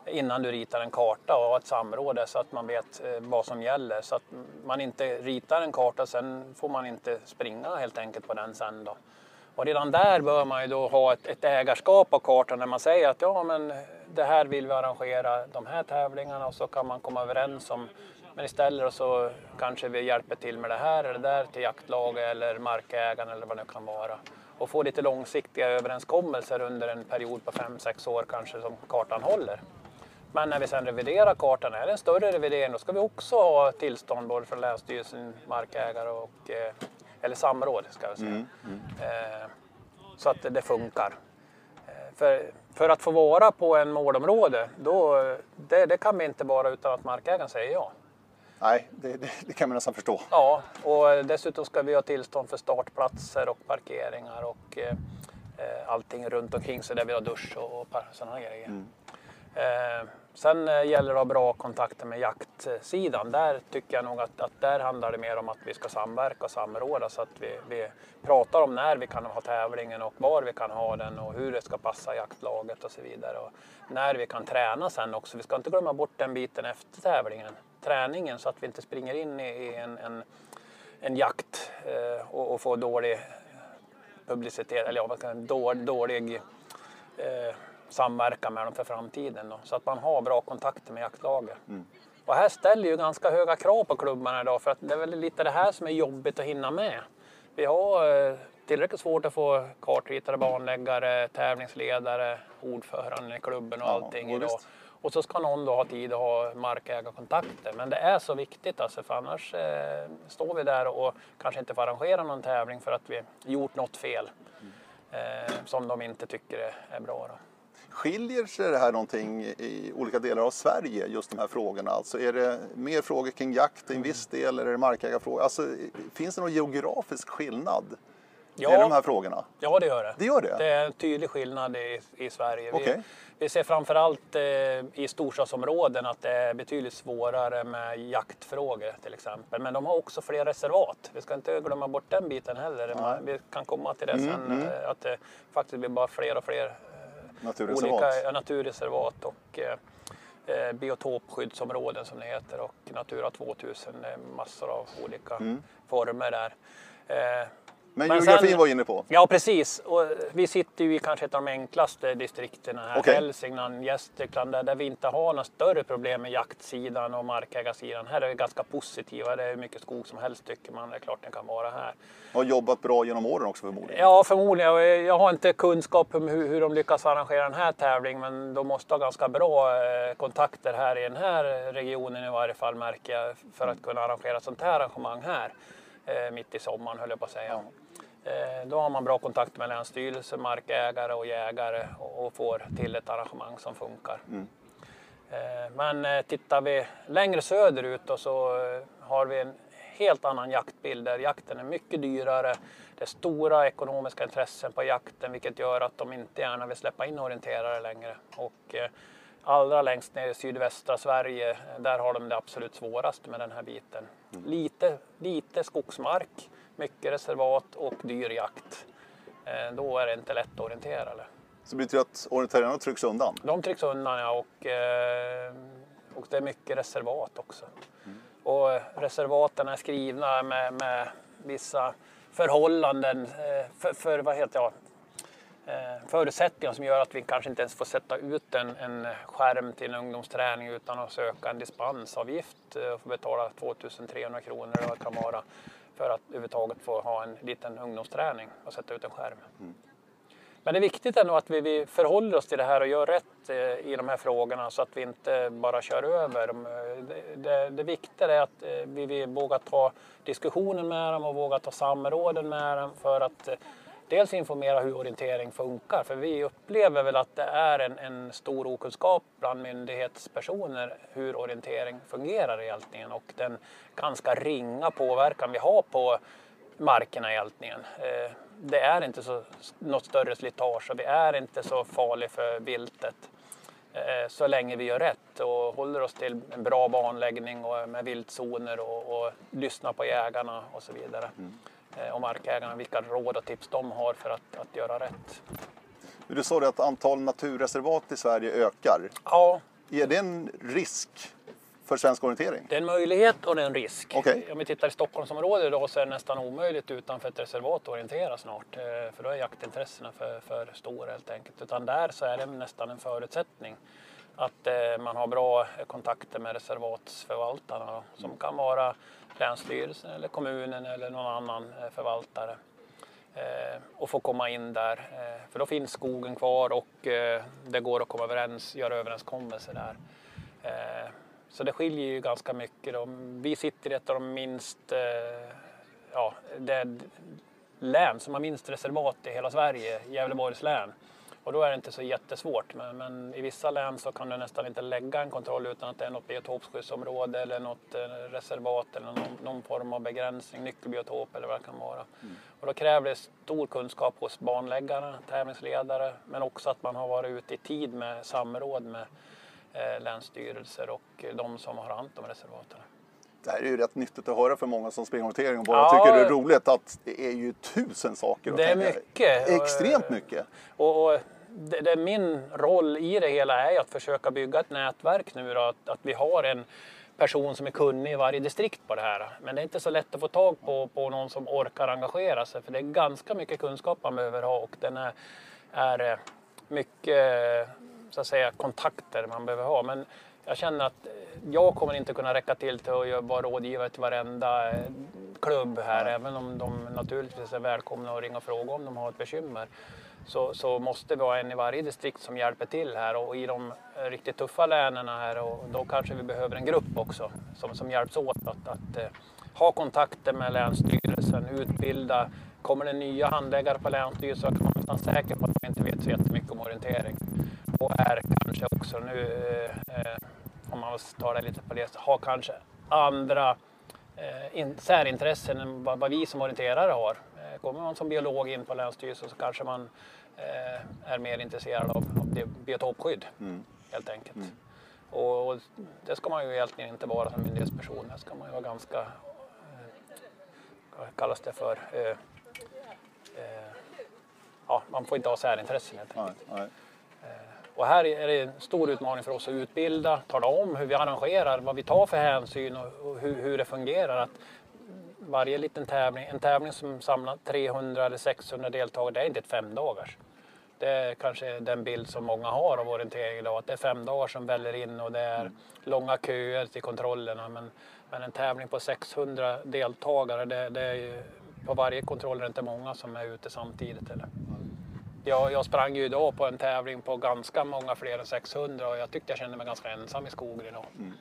Innan du ritar en karta och har ett samråd så att man vet eh, vad som gäller. Så att man inte ritar en karta, sen får man inte springa helt enkelt på den sen då. Och redan där bör man ju då ha ett, ett ägarskap av kartan när man säger att ja men det här vill vi arrangera, de här tävlingarna och så kan man komma överens om men istället så kanske vi hjälper till med det här eller det där till jaktlaget eller markägaren eller vad det kan vara. Och få lite långsiktiga överenskommelser under en period på 5-6 år kanske som kartan håller. Men när vi sen reviderar kartan, är det en större revidering, då ska vi också ha tillstånd både från Länsstyrelsen, markägare och, eh, eller samråd ska jag säga. Eh, så att det funkar. Eh, För, för att få vara på en målområde, då, det, det kan vi inte bara utan att markägaren säger ja. Nej, det, det, det kan man nästan förstå. Ja, och dessutom ska vi ha tillstånd för startplatser och parkeringar och eh, allting runt omkring så där vi har dusch och, och sådana grejer. Eh, Eh, sen eh, gäller det att ha bra kontakter med jaktsidan. Där tycker jag nog att, att där handlar det mer om att vi ska samverka och samråda så att vi, vi pratar om när vi kan ha tävlingen och var vi kan ha den och hur det ska passa jaktlaget och så vidare. Och när vi kan träna sen också. Vi ska inte glömma bort den biten efter tävlingen. Träningen så att vi inte springer in i, i en, en, en jakt eh, och, och får dålig publicitet, eller ja, dålig, dålig eh, samverkan med dem för framtiden. Då, så att man har bra kontakter med jaktlaget. Och här ställer ju ganska höga krav på klubbarna idag för att det är väl lite det här som är jobbigt att hinna med. Vi har eh, tillräckligt svårt att få kartritare, banläggare, tävlingsledare, ordförande i klubben och Ja, allting och idag. visst. Och så ska någon då ha tid att ha markägarkontakter. Men det är så viktigt alltså, för annars eh, står vi där och kanske inte får arrangera någon tävling för att vi gjort något fel. Eh, som de inte tycker är, är bra. Då. Skiljer sig det här någonting i olika delar av Sverige, just de här frågorna? Alltså är det mer frågor kring jakt i en viss del eller är det markägarfrågor? Alltså, finns det någon geografisk skillnad i de här frågorna? ja, det gör det. Det gör det? Det är en tydlig skillnad i, i Sverige. Vi, Okej. vi ser framförallt eh, i storstadsområden att det är betydligt svårare med jaktfrågor till exempel. Men de har också fler reservat. Vi ska inte glömma bort den biten heller. Man, vi kan komma till det Mm, sen, eh, att det faktiskt blir bara fler och fler Naturreservat? olika ja, naturreservat och eh, eh, biotopskyddsområden som det heter och Natura 2000. Det är massor av olika Mm. former där. Eh, Men, Men geografin sen- var inne på. Ja, precis. Och vi sitter ju i kanske ett av de enklaste distrikten här. Okej. Hälsingland, Gästrikland, där, där vi inte har några större problem med jaktsidan och markägarsidan. Här är vi ganska positiva. Det är hur mycket skog som helst tycker man. Det är klart den kan vara här. Har jobbat bra genom åren också förmodligen. Ja, förmodligen. Och Jag har inte kunskap om hur, hur de lyckas arrangera den här tävlingen, men de måste ha ganska bra eh, kontakter här i den här regionen i varje fall märker jag, för att kunna arrangera sånt här arrangemang här. Eh, mitt i sommaren höll jag på att säga. Eh, då har man bra kontakt med länsstyrelse, markägare och jägare och, får till ett arrangemang som funkar. Eh, Men eh, tittar vi längre söderut då så eh, har vi en helt annan jaktbild där jakten är mycket dyrare. Det är stora ekonomiska intressen på jakten vilket gör att de inte gärna vill släppa in orienterare längre. Och eh, allra längst ner i sydvästra Sverige, eh, där har de det absolut svårast med den här biten. Lite, lite skogsmark, mycket reservat och dyr jakt. Eh, Då är det inte lätt att orientera. Eller? Så det betyder att orienterarna trycks undan. De trycks undan ja, och, eh, och det är mycket reservat också. Och eh, reservaten är skrivna med, med vissa förhållanden för, för vad heter jag, förutsättningar som gör att vi kanske inte ens får sätta ut en, en skärm till en ungdomsträning utan att söka en dispensavgift och få betala 2300 kronor eller vad det kan vara för att överhuvudtaget få ha en liten ungdomsträning och sätta ut en skärm. Men det är viktigt ändå att vi, vi förhåller oss till det här och gör rätt eh, i de här frågorna så att vi inte bara kör över dem. Det, det, det viktiga är att eh, vi, vi vågar ta diskussionen med dem och vågar ta samråden med dem för att eh, dels informera hur orientering funkar. För vi upplever väl att det är en, en stor okunskap bland myndighetspersoner hur orientering fungerar i ältningen och den ganska ringa påverkan vi har på markerna i ältningen. Eh, det är inte så, något större slitage och vi är inte så farliga för viltet eh, så länge vi gör rätt och håller oss till en bra banläggning och med viltzoner och, och lyssnar på jägarna och så vidare. Mm. Eh, och markägarna, vilka råd och tips de har för att, att göra rätt. Du sa det att antal naturreservat i Sverige ökar. Ja. Är det en risk för svensk orientering? Det är en möjlighet och det är en risk. Okay. Om vi tittar i Stockholmsområdet idag så är det nästan omöjligt utanför ett reservat att orientera snart. Eh, för då är jaktintressena för, för stora helt enkelt. Utan där så är det nästan en förutsättning att eh, man har bra kontakter med reservatsförvaltarna som mm. kan vara Länsstyrelsen eller kommunen eller någon annan eh, förvaltare och få komma in där. För då finns skogen kvar och det går att komma överens, göra överenskommelser där. Så det skiljer ju ganska mycket. Då. Vi sitter i ett av de minst, eh, ja, det län som har minst reservat i hela Sverige, Gävleborgs län. Och då är det inte så jättesvårt. Men, men, i vissa län så kan du nästan inte lägga en kontroll utan att det är något biotopskyddsområde eller något eh, reservat eller någon, någon, form av begränsning, nyckelbiotop eller vad det kan vara. Mm. Och då kräver det stor kunskap hos banläggare, tävlingsledare, men också att man har varit ute i tid med samråd med Eh, länsstyrelser och de som har hand om reservaten. Det här är ju rätt nyttigt att höra för många som springer orientering och bara ja, tycker det är roligt att det är ju tusen saker att Det är mycket. Extremt mycket. Och, och det, det, min roll i det hela är att försöka bygga ett nätverk nu då, att, att vi har en person som är kunnig i varje distrikt på det här. Men det är inte så lätt att få tag på, på någon som orkar engagera sig för det är ganska mycket kunskap man behöver ha och den är, är mycket så att säga, kontakter man behöver ha. Men jag känner att jag kommer inte kunna räcka till till att vara rådgivare till varenda eh, klubb här, även om de naturligtvis är välkomna att ringa och fråga om de har ett bekymmer. Så, så måste vi ha en i varje distrikt som hjälper till här och i de eh, riktigt tuffa länen här och då kanske vi behöver en grupp också som, som hjälps åt att, att, eh, ha kontakter med Länsstyrelsen, utbilda. Kommer det nya handläggare på Länsstyrelsen så kan man nästan säker på att de inte vet så jättemycket om orientering och är kanske också nu, eh, eh om man tar det lite på det, har kanske andra eh, in, särintressen än vad, vad, vi som orienterare har. Eh, kommer man som biolog in på Länsstyrelsen så kanske man eh, är mer intresserad av, av det biotopskydd mm. helt enkelt. Mm. Och, och, det ska man ju egentligen inte vara som myndighetsperson. Det ska man ju vara ganska, eh, kallas det för, eh, eh, ja, man får inte ha särintressen helt enkelt. Nej, nej. Och här är det en stor utmaning för oss att utbilda, tala om hur vi arrangerar, vad vi tar för hänsyn och hur, hur det fungerar. Att varje liten tävling, en tävling som samlar 300 eller 600 deltagare, det är inte ett femdagars. Det är kanske den bild som många har av orientering idag, att det är fem dagar som väller in och det är mm. långa köer till kontrollerna. Men, men en tävling på 600 deltagare, det, det är ju, på varje kontroll är det inte många som är ute samtidigt. Eller? Jag, jag sprang ju idag på en tävling på ganska många fler än 600 och jag tyckte jag kände mig ganska ensam i skogen idag. Mm.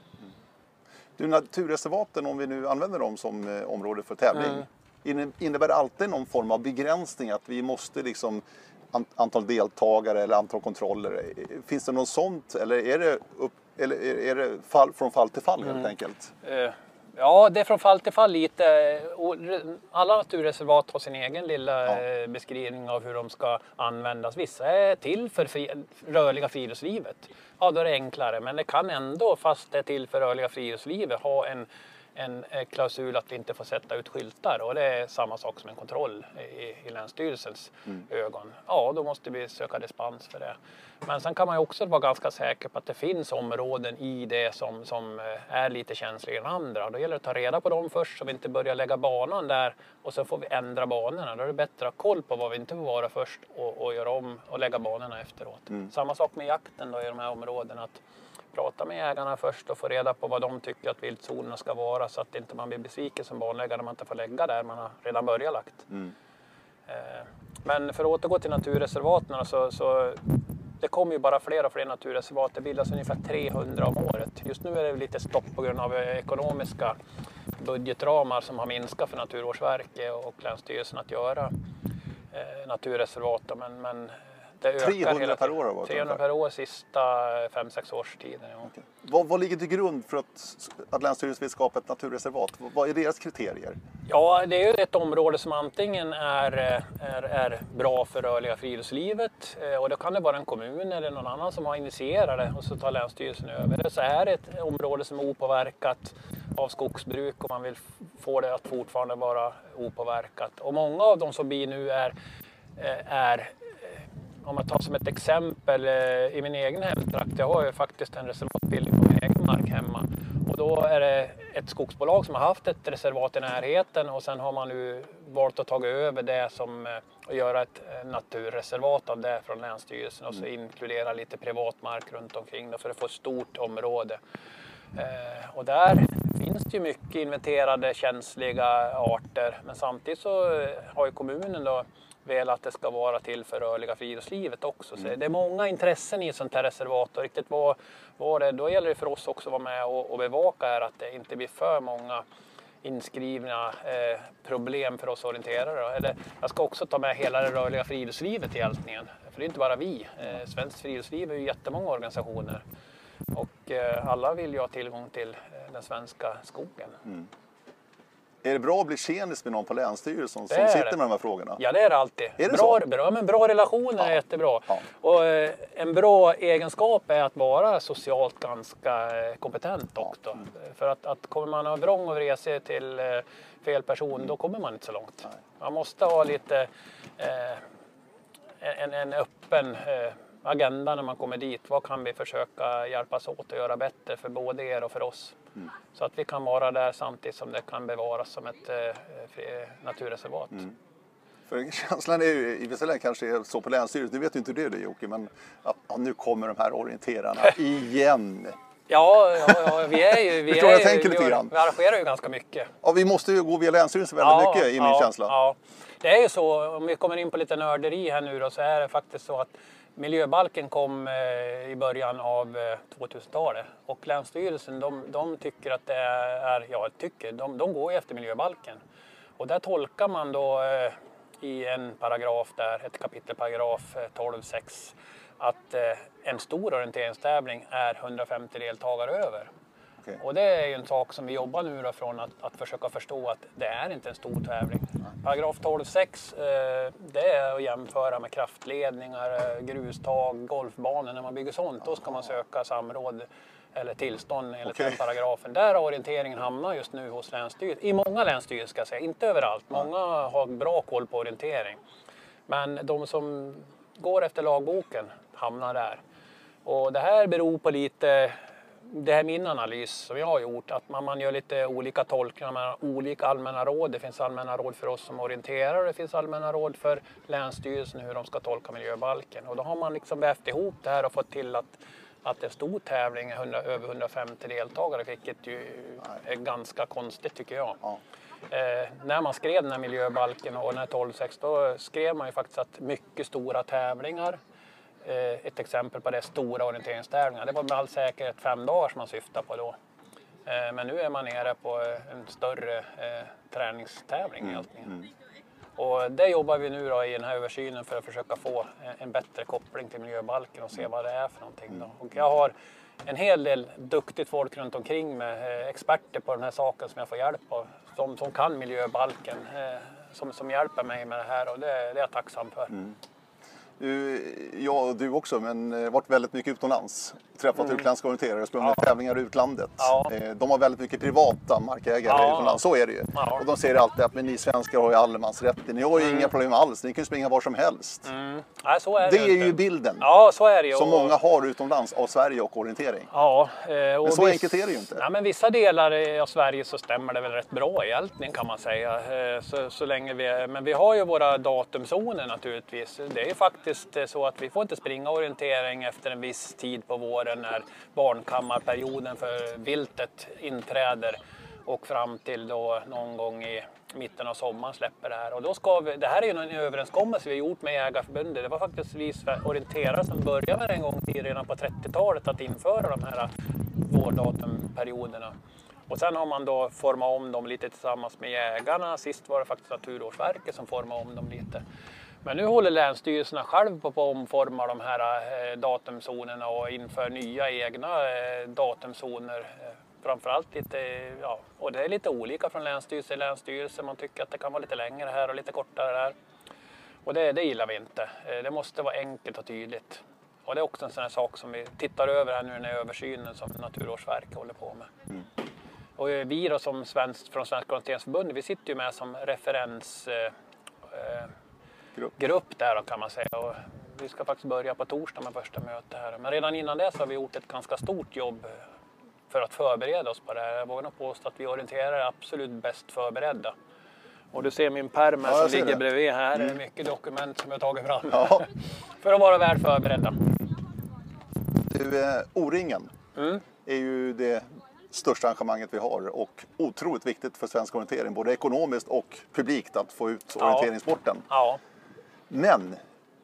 Du, naturreservaten, om vi nu använder dem som eh, område för tävling, mm. innebär det alltid någon form av begränsning? Att vi måste liksom antal deltagare eller antal kontroller. Finns det något sånt eller är det, upp, eller är det fall, från fall till fall helt mm. enkelt? Eh, Ja, det är från fall till fall lite. Alla naturreservat har sin egen lilla ja. Eh, beskrivning av hur de ska användas. Vissa är till för fri, rörliga friluftslivet. Ja, då är det enklare. Men det kan ändå, fast det är till för rörliga friluftslivet, ha en en klausul att vi inte får sätta ut skyltar och det är samma sak som en kontroll i, i Länsstyrelsens mm. ögon. Ja, då måste vi söka dispens för det. Men sen kan man ju också vara ganska säker på att det finns områden i det som, som eh, är lite känsligare än andra. Då gäller det att ta reda på dem först så vi inte börjar lägga banan där och så får vi ändra banorna. Då är det bättre att ha koll på vad vi inte får vara först och, och göra om och lägga banorna efteråt. Mm. Samma sak med jakten då i de här områdena. Att prata med jägarna först och få reda på vad de tycker att viltzonerna ska vara så att inte man blir besviken som banläggare när man inte får lägga där man har redan börjat lagt. Mm. Eh, men för att återgå till naturreservaten så, så det kommer ju bara fler och fler naturreservat. Det bildas ungefär 300 om året. Just nu är det lite stopp på grund av ekonomiska budgetramar som har minskat för Naturvårdsverket och Länsstyrelsen att göra eh, naturreservat. Men, men det ökar 300 hela per år har det varit 300 ungefär. per år sista 5-6 års tiden. Ja. Vad, vad ligger till grund för att, att Länsstyrelsen vill skapa ett naturreservat? Vad är deras kriterier? Ja, det är ju ett område som antingen är, eh, är, är bra för rörliga friluftslivet eh, och då kan det vara en kommun eller någon annan som har initierat det och så tar Länsstyrelsen över. Eller så är det ett område som är opåverkat av skogsbruk och man vill få det att fortfarande vara opåverkat. Och många av de som blir nu är, eh, är om man tar som ett exempel eh, i min egen hemtrakt, jag har ju faktiskt en reservatbildning på min egen mark hemma. Och då är det ett skogsbolag som har haft ett reservat i närheten och sen har man nu valt att ta över det som eh, och göra ett eh, naturreservat av det från Länsstyrelsen och så inkludera lite privatmark runt omkring då, för att få ett stort område. Och där finns det ju mycket inventerade känsliga arter men samtidigt så har ju kommunen då velat att det ska vara till för rörliga friluftslivet också. Så det är många intressen i ett sånt här reservat och riktigt vad, vad det då gäller det för oss också att vara med och, och bevaka är att det inte blir för många inskrivna eh, problem för oss orienterare. Eller, jag ska också ta med hela det rörliga friluftslivet i hjälpningen. För det är inte bara vi. Eh, Svenskt friluftsliv är ju jättemånga organisationer. Och eh, alla vill ju ha tillgång till eh, den svenska skogen. Mm. Är det bra att bli tjenis med någon på Länsstyrelsen som är sitter det. med de här frågorna? Ja, det är det alltid. Är det bra, så? Bra, men bra relationer är Ja. jättebra. Ja. Och, eh, en bra egenskap är att vara socialt ganska eh, kompetent också. För att, att kommer man ha vrång och vresig till eh, fel person, då kommer man inte så långt. Man måste ha lite eh, en, en öppen eh, agenda när man kommer dit. Vad kan vi försöka hjälpas åt att göra bättre för både er och för oss? Så att vi kan vara där samtidigt som det kan bevaras som ett eh, naturreservat. För känslan är ju, i vissa lägen kanske är så på Länsstyrelsen, nu vet ju inte du det Jocke, men ja, nu kommer de här orienterarna igen. Ja, ja, ja, vi är ju... Vi Förstår är jag ju, vi, vi arrangerar ju ganska mycket. Ja, vi måste ju gå via Länsstyrelsen väldigt mycket i min ja, känsla. Ja. Det är ju så, om vi kommer in på lite nörderi här nu då, så är det faktiskt så att miljöbalken kom eh, i början av eh, 2000-talet och Länsstyrelsen de, de tycker att det är, ja tycker, de, de går efter miljöbalken. Och där tolkar man då eh, i en paragraf där, ett kapitelparagraf 12.6 att en stor orienteringstävling är 150 deltagare över. Okej. Och det är ju en sak som vi jobbar nu då från att, att försöka förstå att det är inte en stor tävling. Paragraf 12.6 eh, det är att jämföra med kraftledningar, eh, grustag, golfbanor. När man bygger sånt då ska man söka samråd eller tillstånd enligt Okej. den paragrafen. Där har orienteringen hamnat just nu hos Länsstyrelsen. I många länsstyrelser ska jag säga, inte överallt. Många har bra koll på orientering. Men de som går efter lagboken hamnar där. Och det här beror på lite, det här är min analys som jag har gjort, att man, man gör lite olika tolkningar, man har olika allmänna råd. Det finns allmänna råd för oss som orienterar och det finns allmänna råd för Länsstyrelsen hur de ska tolka miljöbalken. Och då har man liksom vävt ihop det här och fått till att att en stor tävling är 100, över 150 deltagare, vilket ju är ganska konstigt tycker jag. Ja. Eh, när man skrev den här miljöbalken och den här 12.6 då skrev man ju faktiskt att mycket stora tävlingar, ett exempel på det stora orienteringstävlingar, det var med all säkerhet fem dagar som man syftade på då. Eh, men nu är man nere på eh, en större eh, träningstävling egentligen. Och det jobbar vi nu då i den här översynen för att försöka få en- bättre koppling till miljöbalken och se vad det är för någonting. Då. Och jag har en hel del duktigt folk runt omkring med eh, experter på den här saken som jag får hjälp av, som, som kan miljöbalken, eh, som, som hjälper mig med det här och det, det är jag tacksam för. Du, jag och du också, men eh, varit väldigt mycket utomlands. Träffat utländska orienterare, sprungit tävlingar i utlandet. Ja. Eh, De har väldigt mycket privata markägare Ja. utomlands, så är det ju. Ja. Och de säger alltid att men ni svenskar har ju allemansrätten, ni har ju inga problem alls, ni kan ju springa var som helst. Mm. Nej, så är Det det, är inte. ju bilden Ja, så är det som Och- många har utomlands av Sverige och orientering. Ja, eh, och Men så viss- enkelt är det ju inte. Nej, men vissa delar eh, av Sverige så stämmer det väl rätt bra egentligen kan man säga. Eh, Så, så länge vi men vi har ju våra datumzoner naturligtvis. Det är ju faktiskt eh, så att vi får inte springa orientering efter en viss tid på våren när barnkammarperioden för viltet inträder och fram till då någon gång i mitten av sommaren släpper det här. Och då ska vi, det här är ju en överenskommelse vi har gjort med Jägarförbundet. Det var faktiskt vi orienterare som började med det en gång i redan på 30-talet att införa de här vårdatumperioderna. Och sen har man då format om dem lite tillsammans med jägarna. Sist var det faktiskt Naturvårdsverket som formade om dem lite. Men nu håller länsstyrelserna själv på att omforma de här eh, datumzonerna och inför nya egna eh, datumzoner. Eh, framförallt lite, ja, och det är lite olika från länsstyrelse till länsstyrelse. Man tycker att det kan vara lite längre här och lite kortare där. Och det, det gillar vi inte. Det måste vara enkelt och tydligt. Och det är också en sån här sak som vi tittar över här nu den här översynen som Naturvårdsverket håller på med. Mm. Och vi då som svensk, från Svenska orienteringsförbundet, vi sitter ju med som referensgrupp eh, eh där kan man säga. Och vi ska faktiskt börja på torsdag med första mötet här. Men redan innan dess har vi gjort ett ganska stort jobb för att förbereda oss på det här. Jag vågar nog påstå att vi orienterar är absolut bäst förberedda. Och du ser min pärm ja, som ligger det. bredvid här. Mm. Det är mycket dokument som jag tagit fram. Ja. för att vara väl förberedda. Du, eh, O-ringen mm. är ju det största arrangemanget vi har och otroligt viktigt för svensk orientering, både ekonomiskt och publikt att få ut ja. orienteringssporten. Ja. Men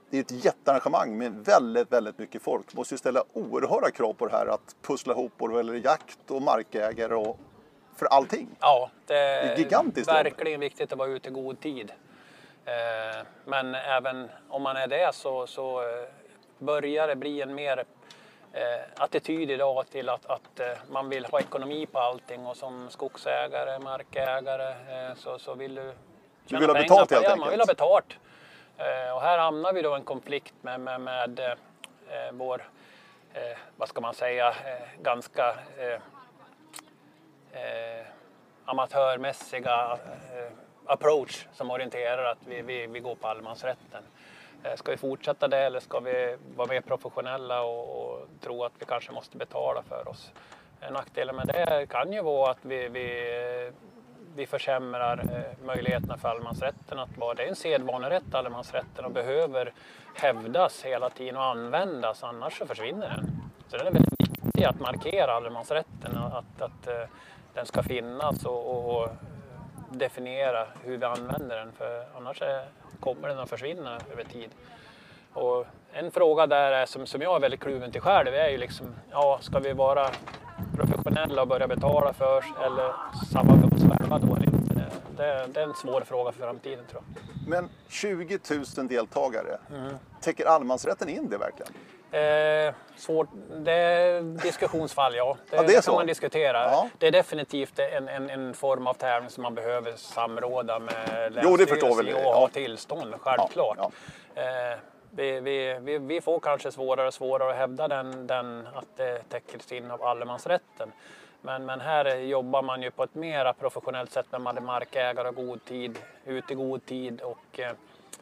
det är ett jättearrangemang med väldigt, väldigt mycket folk. Det måste ju ställa oerhörda krav på det här att pussla ihop både jakt och markägare och för allting. Ja, det det är gigantiskt verkligen jobb. viktigt att vara ute i god tid. Eh, men även om man är det så, så eh, börjar det bli en mer eh, attityd idag till att, att man vill ha ekonomi på allting och som skogsägare, markägare så, så vill du Du vill ha betalt helt man vill ha betalt. Eh, och här hamnar vi då i en konflikt med, med, med eh, vår, eh, vad ska man säga, ganska eh, amatörmässiga eh, approach som orienterar att vi, vi, vi går på allemansrätten. Eh, ska vi fortsätta det eller ska vi vara mer professionella och, och, tro att vi kanske måste betala för oss? Nackdelen med det kan ju vara att vi, vi, vi försämrar eh, möjligheterna för allemansrätten att vara, det är en sedvanerätt allemansrätten och behöver hävdas hela tiden och användas annars så försvinner den. Så det är väldigt viktigt att markera allemansrätten, att, att eh, den ska finnas och, och, definiera hur vi använder den för annars är, kommer den att försvinna över tid. Och en fråga där är, som, som jag är väldigt kluven till själv är ju liksom, ja, ska vi vara professionella och börja betala för oss eller samarbeta med oss själva då? Det, det, är en svår fråga för framtiden tror jag. Men 20 000 deltagare, mm. täcker allemansrätten in det verkligen? Eh, svårt, det är diskussionsfall, ja. Det, ja, det, det kan man diskutera. Ja. Det är definitivt en, en, en, form av tävling som man behöver samråda med Länsstyrelsen och ha tillstånd, självklart. Ja, eh, vi, vi, vi, vi, får kanske svårare och svårare att hävda den, den att det täcks in av allemansrätten. Men, men här jobbar man ju på ett mer professionellt sätt med markägare och god tid, ut i god tid och eh,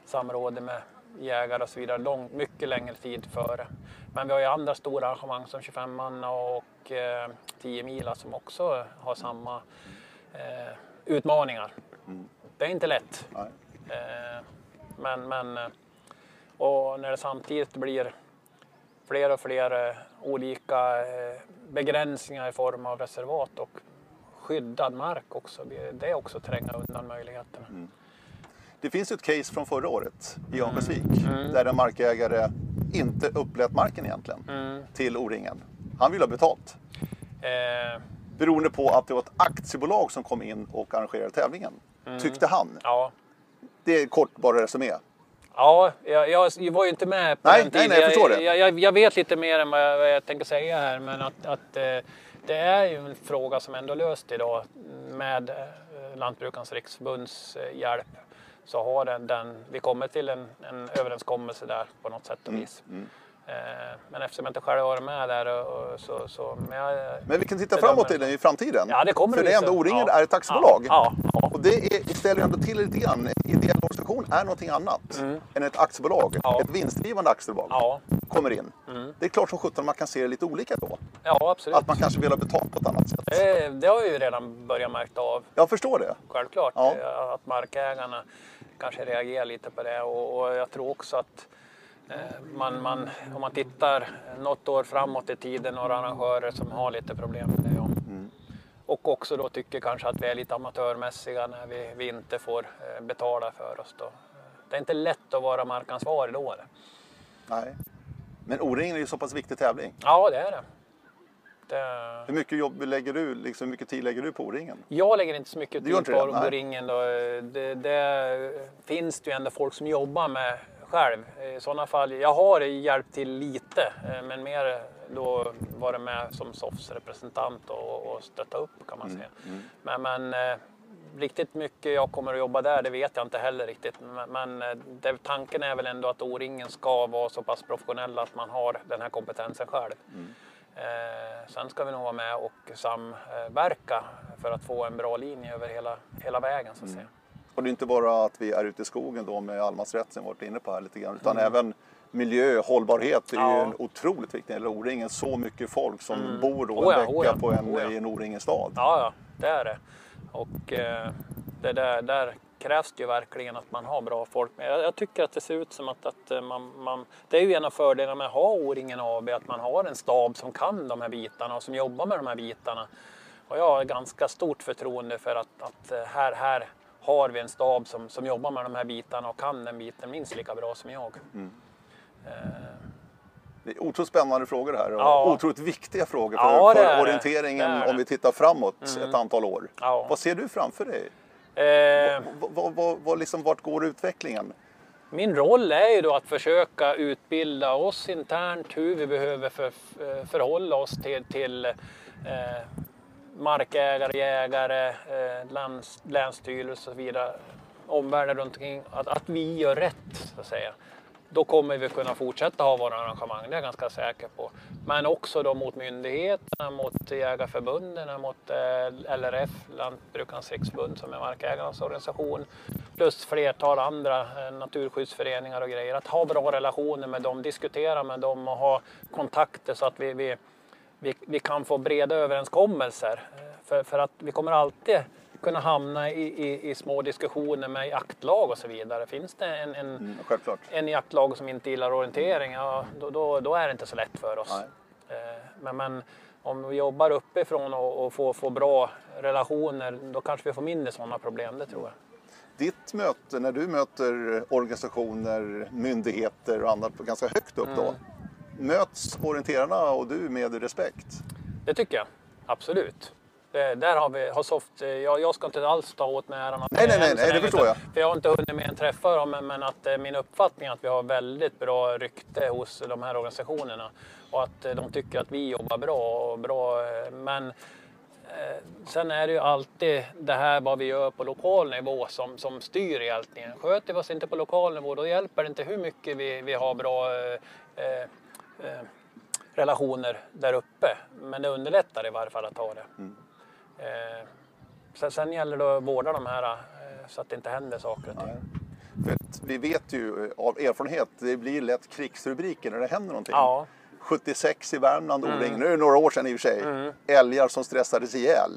samråd med jägare och så vidare lång, mycket längre tid före. Men vi har ju andra stora arrangemang som 25 manna och eh, 10 mila som också har samma eh, utmaningar. Mm. Det är inte lätt. Eh, men, men eh, och när det samtidigt blir fler och fler eh, olika eh, begränsningar i form av reservat och skyddad mark också, det är också tränga undan möjligheterna. Mm. Det finns ett case från förra året i Örnsköldsvik mm. mm. där en markägare inte upplät marken egentligen mm. till O-ringen. Han vill ha betalt. Eh. Beroende på att det var ett aktiebolag som kom in och arrangerade tävlingen. Mm. Tyckte han. Ja. Det är kort bara resumé. Ja, jag, jag, var ju inte med på nej, den tiden. Nej, nej, jag förstår det. Jag, jag, vet lite mer än vad jag, vad jag tänker säga här, men att, att eh, det är ju en fråga som ändå löst idag med eh, Lantbrukarnas riksförbunds eh, hjälp så har den, den vi kommit till en, en överenskommelse där på något sätt och mm, vis. Mm, mm. Men eftersom jag inte själv varit med där och, så, så men, jag, men vi kan titta framåt den i framtiden. Ja, det kommer För det är ändå O-ringen ja. är ett aktiebolag. Ja, ja, Och det är, ställer ändå till lite grann. Ideell organisation är någonting annat mm. än ett aktiebolag. Ett vinstdrivande aktiebolag kommer in. Mm. Det är klart som sjutton man kan se det lite olika då. Ja, absolut. Att man kanske vill ha betalt på ett annat sätt. Det, det har vi ju redan börjat märka av. Jag förstår det. Självklart. Att markägarna kanske reagerar lite på det och, och jag tror också att eh, man, man, om man tittar något år framåt i tiden, några arrangörer som har lite problem med det. Ja. Mm. Och också då tycker kanske att vi är lite amatörmässiga när vi, vi inte får eh, betala för oss. Då. Det är inte lätt att vara markansvarig då. Nej, men O-ringen är ju så pass viktig tävling. Ja, det är det. Det... Hur mycket jobb lägger du, liksom, hur mycket tid lägger du på O-ringen? Jag lägger inte så mycket tid på. O-ringen. Det, det finns det ju ändå folk som jobbar med själv. I sådana fall, jag har hjälpt till lite, eh, men mer då varit med som SOFs representant och, och stötta upp kan man säga. Men, men eh, riktigt mycket jag kommer att jobba där, det vet jag inte heller riktigt. Men, eh, det, tanken är väl ändå att O-ringen ska vara så pass professionell att man har den här kompetensen själv. Eh, sen ska vi nog vara med och samverka för att få en bra linje över hela, hela vägen så att säga. Och det är inte bara att vi är ute i skogen då med allemansrätt som vi varit inne på här lite grann, utan även miljö, hållbarhet är ju Mm. Ja. en otroligt viktig del av O-ringen. Så mycket folk som bor då en Oh ja, vecka oh ja, på en, oh i en O-ringen stad. Ja, ja, det är det. Och eh, det där, där krävs det ju verkligen att man har bra folk med. Jag, jag tycker att det ser ut som att, att eh, man, man... Det är ju en av fördelarna med att ha O-ringen AB, att man har en stab som kan de här bitarna och som jobbar med de här bitarna. Och jag har ganska stort förtroende för att, att eh, här, här har vi en stab som, som jobbar med de här bitarna och kan den biten minst lika bra som jag. Det är otroligt spännande frågor här och Ja. otroligt viktiga frågor för, Ja, för orienteringen om vi tittar framåt ett antal år. Ja. Vad ser du framför dig? Eh, Vad, vad, vad, vad liksom, vart går utvecklingen? Min roll är ju då att försöka utbilda oss internt hur vi behöver för, eh, förhålla oss till, till eh, markägare, jägare, eh, länsstyrelse och så vidare, omvärlden runt omkring, att, att vi gör rätt så att säga. Då kommer vi kunna fortsätta ha våra arrangemang, det är jag ganska säker på. Men också då mot myndigheterna, mot Jägarförbunden, mot eh, LRF, Lantbrukarnas riksförbund som är markägarnas organisation. Plus flertal andra eh, naturskyddsföreningar och grejer. Att ha bra relationer med dem, diskutera med dem och ha kontakter så att vi, vi, vi, vi kan få breda överenskommelser. Eh, För, för att vi kommer alltid kunna hamna i, i, i små diskussioner med jaktlag och så vidare. Finns det en, en, Mm, en jaktlag som inte gillar orientering, ja, då, då, då är det inte så lätt för oss. Eh, Men, men om vi jobbar uppifrån och, och får, får bra relationer, då kanske vi får mindre sådana problem, det tror jag. Ditt möte, när du möter organisationer, myndigheter och annat ganska högt upp då, Mm. Möts orienterarna och du med respekt? Det tycker jag, absolut. Det, där har vi har soft, eh, jag, jag ska inte alls ta åt mig äran Nej, nej, nej, nej, det förstår jag. För jag har inte hunnit mer än träffa dem, men, men att eh, min uppfattning är att vi har väldigt bra rykte hos de här organisationerna. Och att eh, de tycker att vi jobbar bra. Och bra eh, men sen är det ju alltid det här vad vi gör på lokal nivå som, som styr egentligen. Sköter vi oss inte på lokal nivå då hjälper det inte hur mycket vi, vi har bra eh, eh, relationer där uppe. Men det underlättar i varje fall att ha det. Eh, sen, sen gäller det att vårda de här eh, så att det inte händer saker och ting. Att vi vet ju av erfarenhet, det blir lätt krigsrubriker när det händer någonting. Ja, 76 i Värmland, O-ring, nu är det några år sedan i och för sig. Älgar som stressades ihjäl.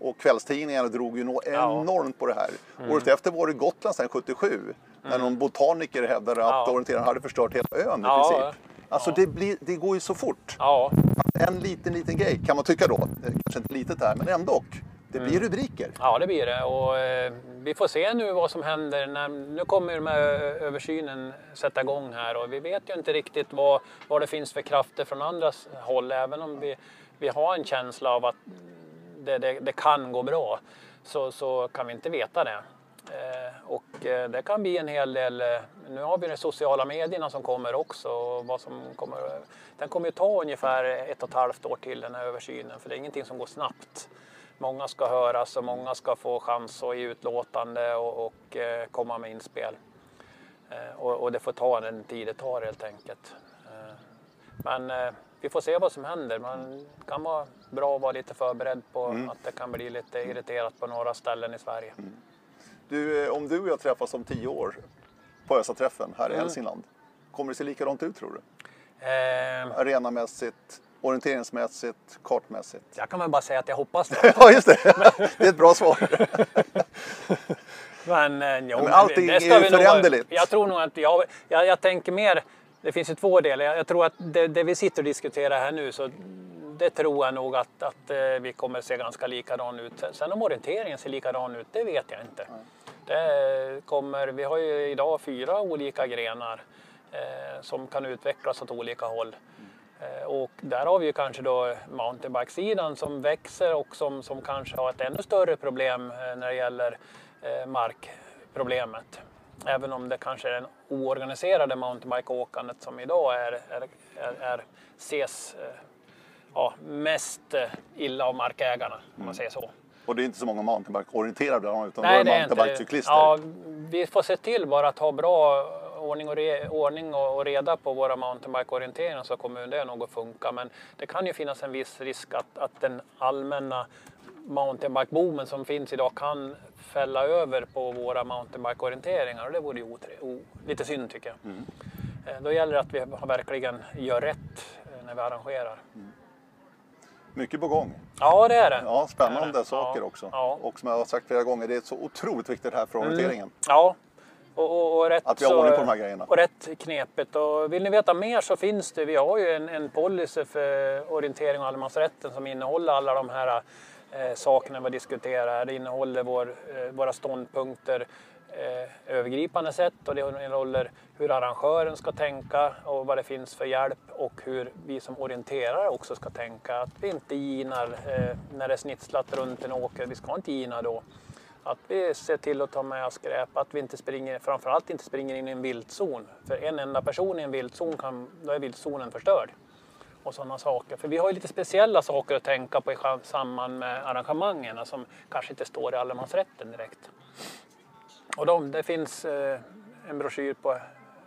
Och kvällstidningarna drog ju Ja. enormt på det här. Året efter var det Gotland sedan 77. När någon botaniker hävdade att Ja. orienterarna hade förstört hela ön i Ja, princip. Alltså ja. det, blir, det går ju så fort. ja, En liten, liten grej kan man tycka då. Eh, Kanske inte litet här, men ändå. Det blir rubriker. ja det blir det. Och, eh, vi får se nu vad som händer. När, nu kommer den här ö- översynen sätta igång här och vi vet ju inte riktigt vad, vad det finns för krafter från andras håll. Även om vi, vi har en känsla av att det, det, det kan gå bra så, så kan vi inte veta det. Eh, och eh, det kan bli en hel del, eh, nu har vi de sociala medierna som kommer också. Och vad som kommer, den kommer ju ta ungefär ett och ett halvt år till den här översynen för det är ingenting som går snabbt. Många ska höras och många ska få chans att ge utlåtande och, och komma med inspel. Och, och det får ta den tid det tar helt enkelt. Men vi får se vad som händer. Man kan vara bra att vara lite förberedd på att det kan bli lite irriterat på några ställen i Sverige. Du, eh, om du och jag träffas om tio år på ÖSA-träffen här i Mm. Hälsingland. Kommer det se likadant ut tror du? Eh, Arenamässigt, orienteringsmässigt, kartmässigt? jag kan väl bara säga att jag hoppas det. Ja, just det. Det är ett bra svar. Men, eh, jo, men allting det är ska ju vi nog- föränderligt. Jag tror nog att jag, jag, jag tänker mer, det finns ju två delar. Jag, jag tror att det, det vi sitter och diskuterar här nu så det tror jag nog att, att eh, vi kommer se ganska likadan ut. Sen om orienteringen ser likadan ut, det vet jag inte. Det kommer, vi har ju idag fyra olika grenar eh, som kan utvecklas åt olika håll. Eh, och där har vi ju kanske då mountainbike-sidan som växer och som, som kanske har ett ännu större problem eh, när det gäller eh, markproblemet. Även om det kanske är den oorganiserade mountainbike-åkandet som idag är, är, är, är ses ja, mest illa av markägarna, om man mm. säger så. Och det är inte så många mountainbike-orienterade utan Nej, då är mountainbike-cyklister? Ja, vi får se till bara att ha bra ordning och, re, ordning och reda på våra mountainbike-orienteringar så kommer det nog att funka. Men det kan ju finnas en viss risk att, att den allmänna mountainbike-boomen som finns idag kan fälla över på våra mountainbike-orienteringar och det vore ju o, lite synd tycker jag. Mm. Eh, då gäller det att vi verkligen gör rätt eh, när vi arrangerar. Mm. Mycket på gång. Ja, det är det. Ja, spännande det saker ja, också. Ja. Och som jag har sagt flera gånger, det är så otroligt viktigt här för orienteringen. Mm. Ja, och, och, och, rätt, att vi har ordning på de här grejerna. Och rätt knepigt. Och vill ni veta mer så finns det, vi har ju en, en policy för orientering och allemansrätten som innehåller alla de här Eh, sakerna vi diskuterar. Det innehåller vår, eh, våra ståndpunkter eh, övergripande sätt och det innehåller hur arrangören ska tänka och vad det finns för hjälp och hur vi som orienterare också ska tänka. Att vi inte ginar eh, när det är snitslat runt en åker, vi ska inte gina då. Att vi ser till att ta med oss skräp, att vi inte springer, framförallt inte springer in i en viltzon. För en enda person i en viltzon, kan, då är viltzonen förstörd. Och sådana saker. För vi har ju lite speciella saker att tänka på i samband med arrangemangen som kanske inte står i allemansrätten direkt. Och de, det finns eh, en broschyr på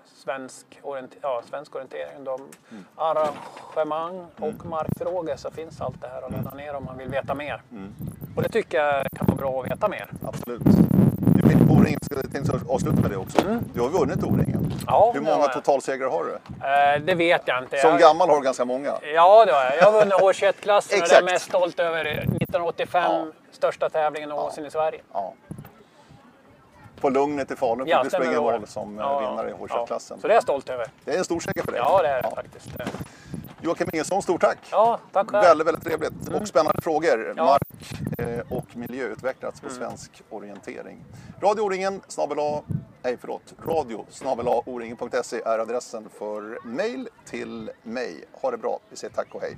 svensk, orienter, ja, svensk orientering. De mm. Arrangemang och mm. markfrågor så finns allt det här att ladda ner om man vill veta mer. Mm. Och det tycker jag kan vara bra att veta mer. Absolut. O-ringen, jag tänkte avsluta med det också. Mm. Du har vunnit O-ringen. Ja, Hur många totalsegrar har du? Eh, det vet jag inte. Som gammal har du ganska många. Ja, det har jag. Jag har vunnit H21-klassen och det är jag mest stolt över. 1985, ja. största tävlingen någonsin ja. i Sverige. Ja på Lugnet i Falun fick du springa mål som ja, vinnare i H21-klassen. Ja. Så det är jag stolt över. Det är en stor seger för dig. Ja, det är det faktiskt. Joakim Ingesson, stort tack! Ja, tack själv. Väldigt, väldigt trevligt mm. och spännande frågor. Mark eh, och miljö utvecklats på mm. svensk orientering. Radio O-ringen snabel nej förlåt, radio o-ringen.se är adressen för mail till mig. Ha det bra, vi säger tack och hej!